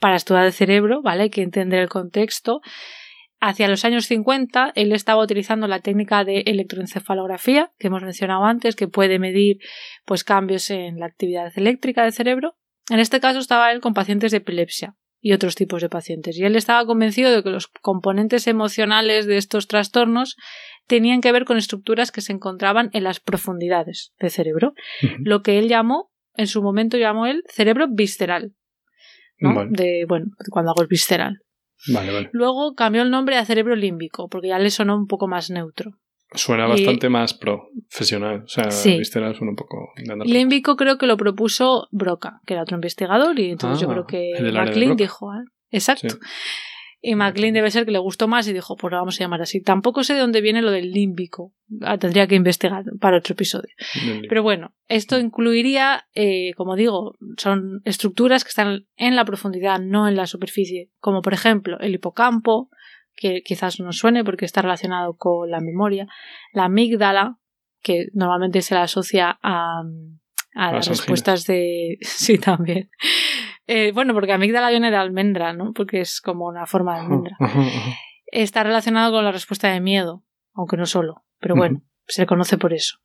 para estudiar el cerebro, ¿vale? Hay que entender el contexto. Hacia los años 50, él estaba utilizando la técnica de electroencefalografía, que hemos mencionado antes, que puede medir pues, cambios en la actividad eléctrica del cerebro. En este caso estaba él con pacientes de epilepsia y otros tipos de pacientes. Y él estaba convencido de que los componentes emocionales de estos trastornos tenían que ver con estructuras que se encontraban en las profundidades del cerebro, lo que él llamó, en su momento llamó él cerebro visceral, de, bueno, cuando hago el visceral. Vale, vale. Luego cambió el nombre a cerebro límbico, porque ya le sonó un poco más neutro. Suena bastante más profesional. O sea, visceral suena un poco. Límbico creo que lo propuso Broca, que era otro investigador, y entonces yo ah, creo que McLean dijo. Ah, exacto. Y McLean debe ser que le gustó más y dijo, pues lo vamos a llamar así. Tampoco sé de dónde viene lo del límbico. Ah, tendría que investigar para otro episodio. Pero bueno, esto incluiría, eh, como digo, son estructuras que están en la profundidad, no en la superficie. Como por ejemplo el hipocampo, que quizás no suene porque está relacionado con la memoria. La amígdala, que normalmente se la asocia a, a las respuestas de... Sí, también. Eh, bueno, porque amígdala viene de almendra, ¿no? Porque es como una forma de almendra. Está relacionado con la respuesta de miedo, aunque no solo. Pero bueno, se le conoce por eso.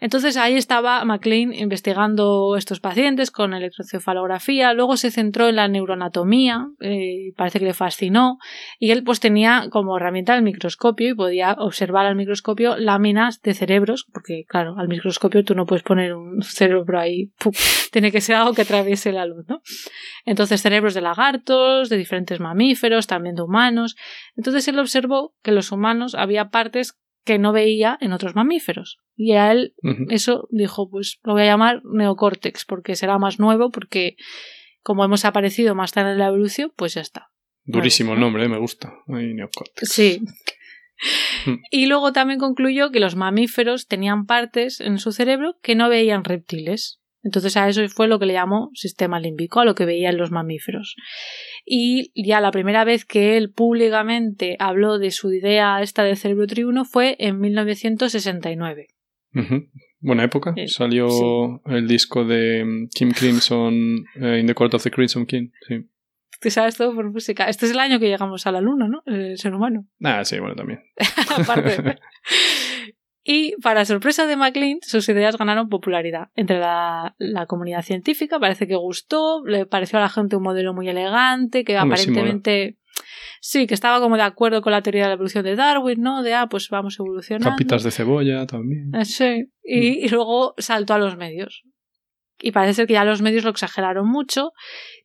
Entonces ahí estaba McLean investigando estos pacientes con electrocefalografía, luego se centró en la neuroanatomía, eh, parece que le fascinó, y él pues tenía como herramienta el microscopio y podía observar al microscopio láminas de cerebros, porque claro, al microscopio tú no puedes poner un cerebro ahí, tiene que ser algo que atraviese la luz, ¿no? Entonces cerebros de lagartos, de diferentes mamíferos, también de humanos. Entonces él observó que los humanos había partes que no veía en otros mamíferos. Y a él eso dijo, pues lo voy a llamar neocórtex, porque será más nuevo, porque como hemos aparecido más tarde en la evolución, pues ya está. Durísimo el nombre, ¿eh? me gusta. neocórtex. Sí. Hmm. y luego también concluyó que los mamíferos tenían partes en su cerebro que no veían reptiles. Entonces a eso fue lo que le llamó sistema límbico, a lo que veían los mamíferos. Y ya la primera vez que él públicamente habló de su idea esta del cerebro triuno fue en 1969. Buena época. Eh, Salió el disco de mm, Kim Crimson eh, In the Court of the Crimson King. Sí. Tú sabes todo por música. Este es el año que llegamos a la luna, ¿no? El ser humano. Ah, sí, bueno, también. Aparte. Y para sorpresa de MacLean, sus ideas ganaron popularidad entre la, la, comunidad científica. Parece que gustó, le pareció a la gente un modelo muy elegante, que Hombre, aparentemente sí, que estaba como de acuerdo con la teoría de la evolución de Darwin, ¿no? De ah, pues vamos evolucionando. Capitas de cebolla también. Eh, Sí, y, y luego saltó a los medios. Y parece ser que ya los medios lo exageraron mucho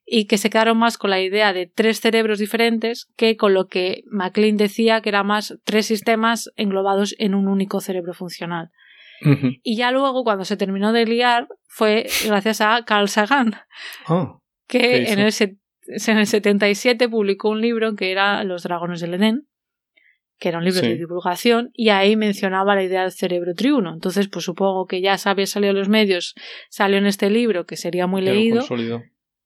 y que se quedaron más con la idea de tres cerebros diferentes que con lo que MacLean decía que era más tres sistemas englobados en un único cerebro funcional. Y ya luego, cuando se terminó de liar, fue gracias a Carl Sagan, ¿Qué que en el, en el 77 publicó un libro que era Los dragones del Edén, que era un libro Sí. de divulgación, y ahí mencionaba la idea del cerebro triuno. Entonces, pues supongo que ya había salido en los medios, salió en este libro, que sería muy lo leído, consolidó.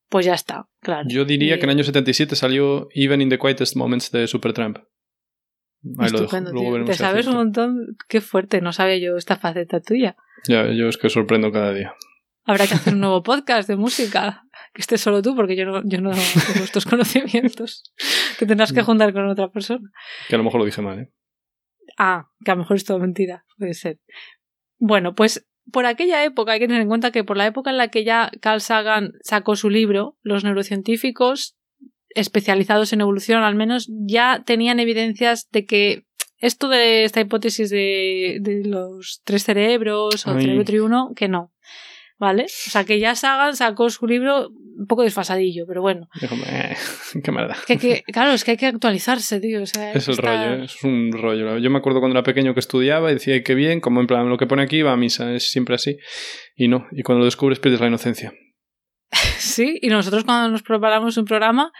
pues ya está, claro. Yo diría Y- que en el año 77 salió Even in the Quietest Moments de Supertramp. Ahí lo dejo. Estupendo, Luego tío. veremos Te sabes un montón. Qué fuerte, no sabía yo esta faceta tuya. Ya, yo es que sorprendo cada día. Habrá que hacer un nuevo podcast de música. Que estés solo tú, porque yo no, yo no tengo estos conocimientos. Que tendrás que No. juntar con otra persona. Que a lo mejor lo dije mal, ¿eh? Ah, que a lo mejor es todo mentira. Puede ser. Bueno, pues por aquella época hay que tener en cuenta que por la época en la que ya Carl Sagan sacó su libro, los neurocientíficos especializados en evolución al menos ya tenían evidencias de que esto de esta hipótesis de, de los tres cerebros o Ay. cerebro triuno, que no. ¿Vale? O sea que ya Sagan sacó su libro un poco desfasadillo, pero bueno. Dijo, "Eh, qué. Que, que, claro, es que hay que actualizarse, tío. o sea, hay Es el rollo, ¿eh? es un rollo. Yo me acuerdo cuando era pequeño que estudiaba y decía "Ay, qué bien, como en plan lo que pone aquí va a misa, es siempre así. Y no, y cuando lo descubres pierdes la inocencia. Sí, y nosotros cuando nos preparamos un programa,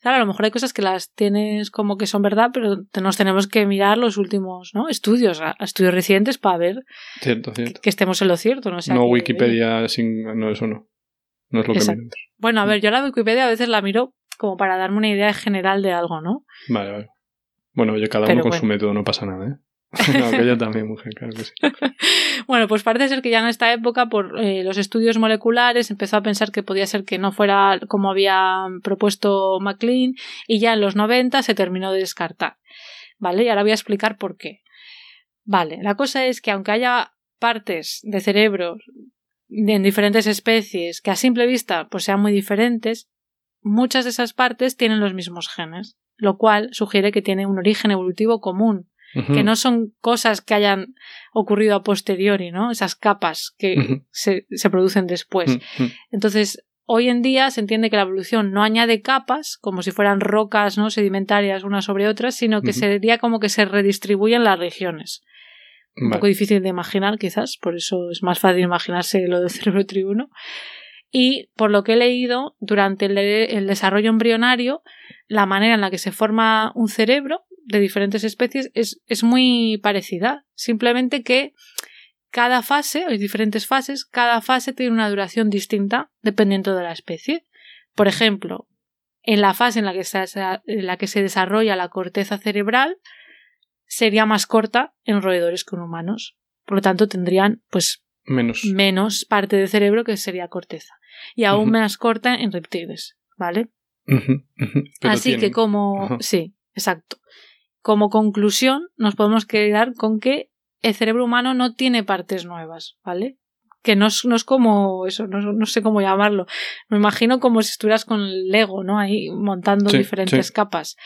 claro, a lo mejor hay cosas que las tienes como que son verdad, pero nos tenemos que mirar los últimos ¿no? estudios, estudios recientes para ver Cierto, cierto. que estemos en lo cierto. No, O sea no que- Wikipedia sin... No, eso no. No es lo que Exacto. Bueno, a ver, yo la Wikipedia a veces la miro como para darme una idea general de algo, ¿no? Vale, vale. Bueno, oye, cada Pero uno con bueno. su método, no pasa nada, ¿eh? no, que yo también, mujer, claro que sí. Bueno, pues parece ser que ya en esta época, por eh, los estudios moleculares, empezó a pensar que podía ser que no fuera como había propuesto MacLean, y ya en los 90 se terminó de descartar. ¿Vale? Y ahora voy a explicar por qué. Vale, la cosa es que aunque haya partes de cerebro en diferentes especies que a simple vista pues sean muy diferentes, muchas de esas partes tienen los mismos genes, lo cual sugiere que tiene un origen evolutivo común Que no son cosas que hayan ocurrido a posteriori, ¿no? Esas capas que se, se producen después. Entonces, hoy en día se entiende que la evolución no añade capas, como si fueran rocas no sedimentarias unas sobre otras, sino que sería como que se redistribuyen las regiones. Un Vale. poco difícil de imaginar, quizás, por eso es más fácil imaginarse lo del cerebro tribuno. Y por lo que he leído, durante el, el desarrollo embrionario, la manera en la que se forma un cerebro de diferentes especies es, es muy parecida. Simplemente que cada fase, hay diferentes fases, cada fase tiene una duración distinta dependiendo de la especie. Por ejemplo, en la fase en la que se, en la que se desarrolla la corteza cerebral, sería más corta en roedores que en humanos. Por lo tanto, tendrían pues Menos. menos parte del cerebro que sería corteza. Y aún más corta en reptiles, ¿vale? Así tienen- que como... Sí, exacto. Como conclusión, nos podemos quedar con que el cerebro humano no tiene partes nuevas, ¿vale? Que no es, no es como eso, no, no sé cómo llamarlo. Me imagino como si estuvieras con el Lego, ¿no? Ahí montando Sí, diferentes sí. capas.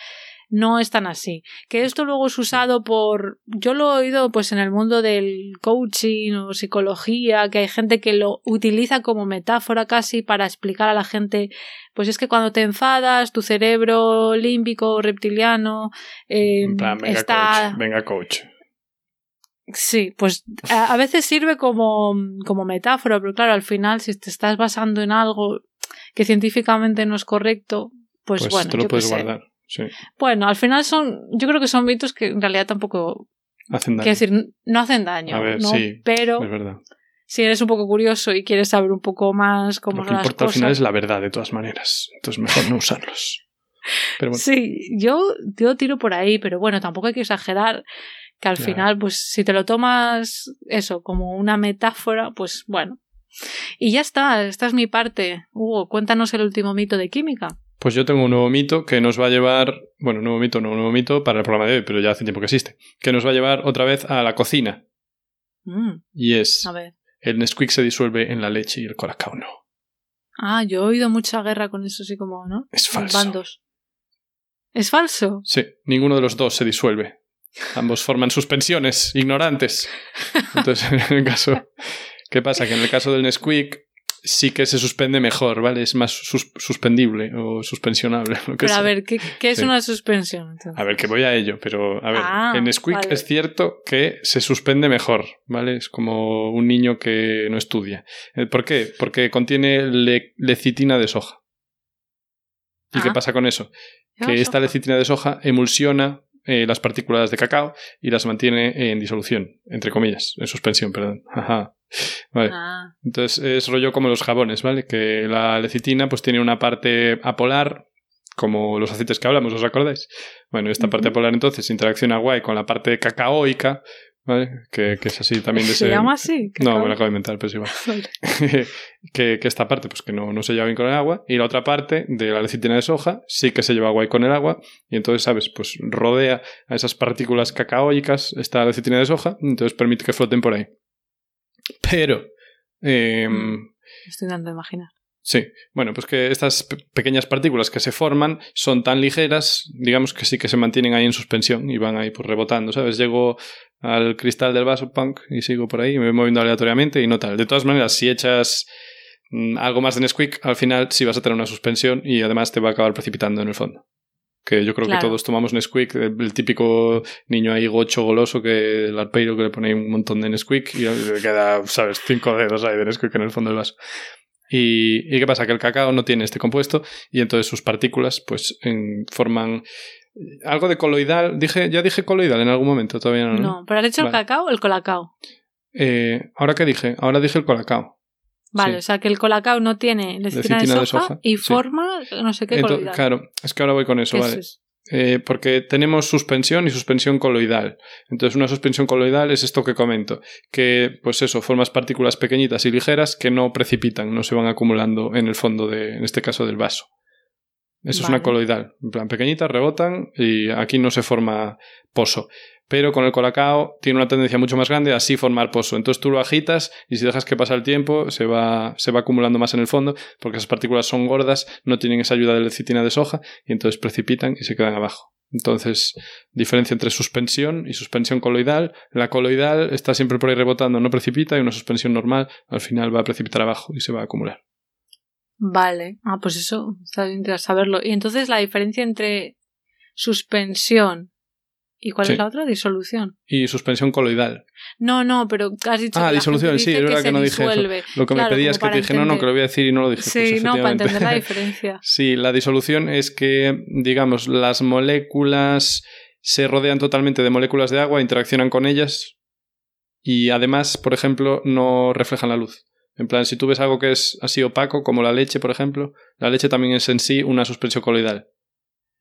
No es tan así. Que esto luego es usado por. Yo lo he oído pues en el mundo del coaching o psicología, que hay gente que lo utiliza como metáfora casi para explicar a la gente. Pues es que cuando te enfadas, tu cerebro límbico reptiliano eh, plan, venga, está. coach. Venga, coach. Sí, pues a, a veces sirve como, como metáfora, pero claro, al final, si te estás basando en algo que científicamente no es correcto, pues, Pues, bueno, te lo yo puedes sé. Sí. Bueno, al final son, yo creo que son mitos que en realidad tampoco Hacen daño. Quiero decir, no hacen daño, A ver, ¿no? sí, pero Es verdad. si eres un poco curioso y quieres saber un poco más cómo Lo que son las importa al final es la verdad, de todas maneras. Entonces mejor no usarlos. Pero bueno, Sí, yo, yo tiro por ahí, pero bueno, tampoco hay que exagerar que al final, pues si te lo tomas eso como una metáfora, pues bueno. Y ya está, esta es mi parte. Hugo, cuéntanos el último mito de química. Pues yo tengo un nuevo mito que nos va a llevar, bueno, nuevo mito, no, un nuevo mito para el programa de hoy, pero ya hace tiempo que existe, que nos va a llevar otra vez a la cocina. Mm, Y es, a ver. el Nesquik se disuelve en la leche y el colacao no. Ah, yo he oído mucha guerra con eso, así como, ¿no? Es falso. Bandos. ¿Es falso? Sí, ninguno de los dos se disuelve. Ambos forman suspensiones ignorantes. Entonces, en el caso. ¿Qué pasa? Que en el caso del Nesquik sí que se suspende mejor, ¿vale? Es más sus- suspendible o suspensionable. Lo que Pero a ver, ¿qué, qué es Sí. una suspensión? entonces? A ver, que voy a ello, pero a ver, Ah, en vale. es cierto que se suspende mejor, ¿vale? Es como un niño que no estudia. Eh, ¿Por qué? Porque contiene le- lecitina de soja. ¿Y qué Ah. pasa con eso? Que esta soja. lecitina de soja emulsiona eh, las partículas de cacao y las mantiene en disolución, entre comillas, en suspensión, perdón. Ajá. Vale. Ah, Entonces es rollo como los jabones, ¿vale? Que la lecitina pues tiene una parte apolar, como los aceites que hablamos, ¿os acordáis? Bueno, esta parte apolar entonces interacciona guay con la parte cacaoica, ¿vale? Que, que es así también de ¿Se ese... llama así? No, me lo acabo de inventar, pero es igual. Vale. que, que esta parte, pues que no, no se lleva bien con el agua, y la otra parte de la lecitina de soja sí que se lleva guay con el agua, y entonces, ¿sabes? Pues rodea a esas partículas cacaóicas esta lecitina de soja, entonces permite que floten por ahí. Pero, eh. Estoy dando a imaginar. Sí, bueno, pues que estas pe- pequeñas partículas que se forman son tan ligeras, digamos que sí que se mantienen ahí en suspensión y van ahí pues rebotando, ¿sabes? Llego al cristal del vaso punk y sigo por ahí, me voy moviendo aleatoriamente y no tal. De todas maneras, si echas mm, algo más de Nesquik, al final sí vas a tener una suspensión y además te va a acabar precipitando en el fondo. Que yo creo Claro. que todos tomamos Nesquik, el, el típico niño ahí gocho goloso que el arpeiro que le pone ahí un montón de Nesquik y le queda, ¿sabes? Cinco dedos ahí de Nesquik en el fondo del vaso. Y, ¿y qué pasa? Que el cacao no tiene este compuesto y entonces sus partículas pues en- forman algo de coloidal. Dije, ya dije coloidal en algún momento, todavía no. ¿no? No, pero has dicho el cacao o el colacao. Eh, ¿Ahora qué dije? Ahora dije el colacao. Vale, Sí. o sea que el colacao no tiene lecitina, Lecitina de, de soja y sí. forma no sé qué Ento- coloidal. claro, es que ahora voy con eso, ¿Qué vale. es? Eh, porque tenemos suspensión y suspensión coloidal. Entonces, una suspensión coloidal es esto que comento, que, pues eso, formas partículas pequeñitas y ligeras que no precipitan, no se van acumulando en el fondo de, en este caso, del vaso. Eso es una coloidal. En plan, pequeñitas, rebotan y aquí no se forma pozo. Pero con el colacao tiene una tendencia mucho más grande a sí formar pozo. Entonces tú lo agitas y si dejas que pasa el tiempo se va, se va acumulando más en el fondo porque esas partículas son gordas, no tienen esa ayuda de lecitina de soja y entonces precipitan y se quedan abajo. Entonces, diferencia entre suspensión y suspensión coloidal. La coloidal está siempre por ahí rebotando, no precipita, y una suspensión normal al final va a precipitar abajo y se va a acumular. Vale. Ah, pues eso, está bien saberlo. Y entonces la diferencia entre suspensión y cuál Sí. es la otra? Disolución. Y suspensión coloidal. No, no, pero has dicho Ah, que la disolución, sí, es verdad que no dije eso. Lo que Claro, me pedías como que te dije, no, no, que lo voy a decir y no lo dije. Sí, pues, no, para entender la diferencia. Sí, la disolución es que, digamos, las moléculas se rodean totalmente de moléculas de agua, interaccionan con ellas y además, por ejemplo, no reflejan la luz. En plan, si tú ves algo que es así opaco, como la leche, por ejemplo, la leche también es en sí una suspensión coloidal.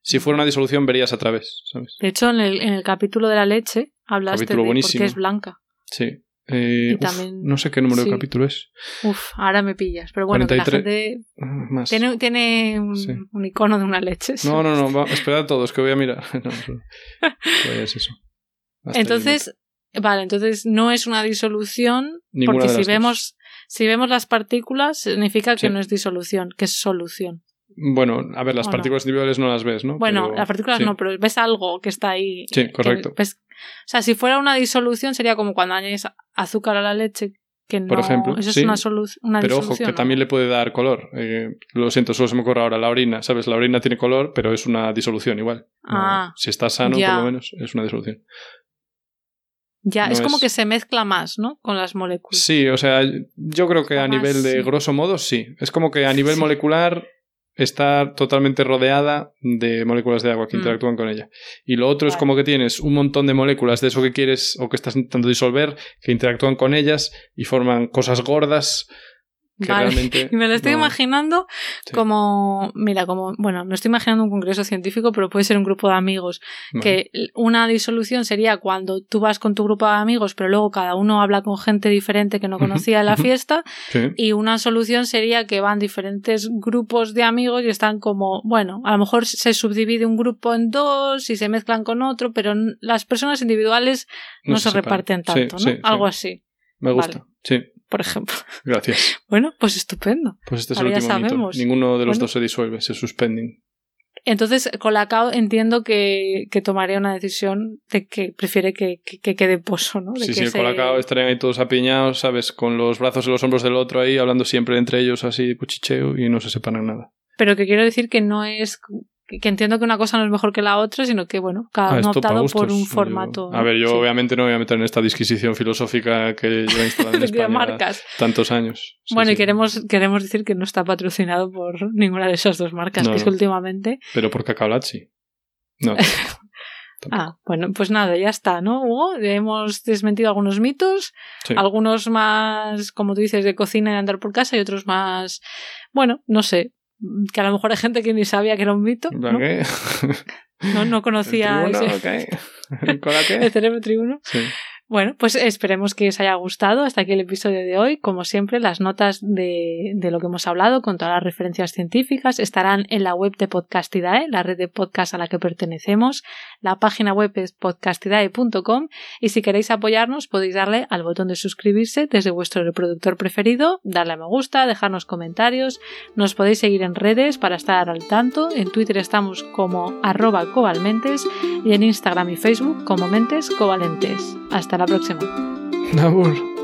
Si fuera una disolución, verías a través, ¿sabes? De hecho, en el, en el capítulo de la leche hablaste Capítulo de por buenísimo. qué es blanca. Sí. Eh, Y uf, también- no sé qué número sí. de capítulo es. Uf, ahora me pillas. Pero bueno, que 43. la gente Más. tiene, tiene un, Sí. un icono de una leche. No, no, no, va, esperad a todos, que voy a mirar. No, no, Vaya, es eso. Hasta Entonces, vale, entonces no es una disolución, Ninguna porque si vemos, si vemos las partículas, significa que Sí. no es disolución, que es solución. Bueno, a ver, las partículas individuales no las ves, ¿no? Bueno, Pero- las partículas sí. no, pero ves algo que está ahí. Sí, correcto. ves- o sea, si fuera una disolución sería como cuando añades azúcar a la leche, que no. Por ejemplo, eso sí. es una, una Pero ojo, que ¿no? también le puede dar color. Eh, lo siento, solo se me ocurre ahora la orina. ¿Sabes? La orina tiene color, pero es una disolución igual. No, Ah, si está sano, ya. por lo menos, es una disolución. Ya, no es como es- que se mezcla más, ¿no? Con las moléculas. Sí, o sea, yo creo que a nivel de sí. grosso modo, sí. Es como que a nivel Sí. molecular estar totalmente rodeada de moléculas de agua que mm. interactúan con ella. Y lo otro es como que tienes un montón de moléculas de eso que quieres o que estás intentando disolver que interactúan con ellas y forman cosas gordas y me lo estoy imaginando como, mira, como, bueno, no estoy imaginando un congreso científico, pero puede ser un grupo de amigos. Que una disolución sería cuando tú vas con tu grupo de amigos, pero luego cada uno habla con gente diferente que no conocía en la fiesta. Y una solución sería que van diferentes grupos de amigos y están como, bueno, a lo mejor se subdivide un grupo en dos y se mezclan con otro, pero las personas individuales no, se, reparten tanto, ¿no? Algo así. Me gusta, sí por ejemplo. Gracias. Bueno, pues estupendo. Pues este es el último Ninguno de los dos se disuelve, se suspenden. Entonces, Colacao entiendo que, que, tomaría una decisión de que prefiere que, que, quede pozo, ¿no? sí, sí, Colacao estarían ahí todos apiñados, ¿sabes? Con los brazos en los hombros del otro ahí, hablando siempre entre ellos así, cuchicheo, y no se separan nada. Pero que quiero decir que no es que entiendo que una cosa no es mejor que la otra, sino que, bueno, cada ah, uno ha optado por un formato. A ver, yo obviamente no voy a meter en esta disquisición filosófica que lleva instalada en España marcas. tantos años. bueno, y queremos, queremos decir que no está patrocinado por ninguna de esas dos marcas, que es últimamente... Pero por Cacaolachi. No. ah, bueno, pues nada, ya está, ¿no, Hugo? Hemos desmentido algunos mitos, algunos más, como tú dices, de cocina y andar por casa y otros más, bueno, no sé, que a lo mejor hay gente que ni sabía que era un mito. ¿no? no, no conocía ¿El, ese... ¿El cerebro tribuno. Sí. Bueno, pues esperemos que os haya gustado. Hasta aquí el episodio de hoy. Como siempre, las notas de, lo que hemos hablado con todas las referencias científicas estarán en la web de Podcastidae, la red de podcast a la que pertenecemos. La página web es podcastidae.com y si queréis apoyarnos podéis darle al botón de suscribirse desde vuestro reproductor preferido, darle a me gusta, dejarnos comentarios. Nos podéis seguir en redes para estar al tanto. En Twitter estamos como arroba cobalmentes y en Instagram y Facebook como mentes covalentes. Hasta palabra próxima. Abur.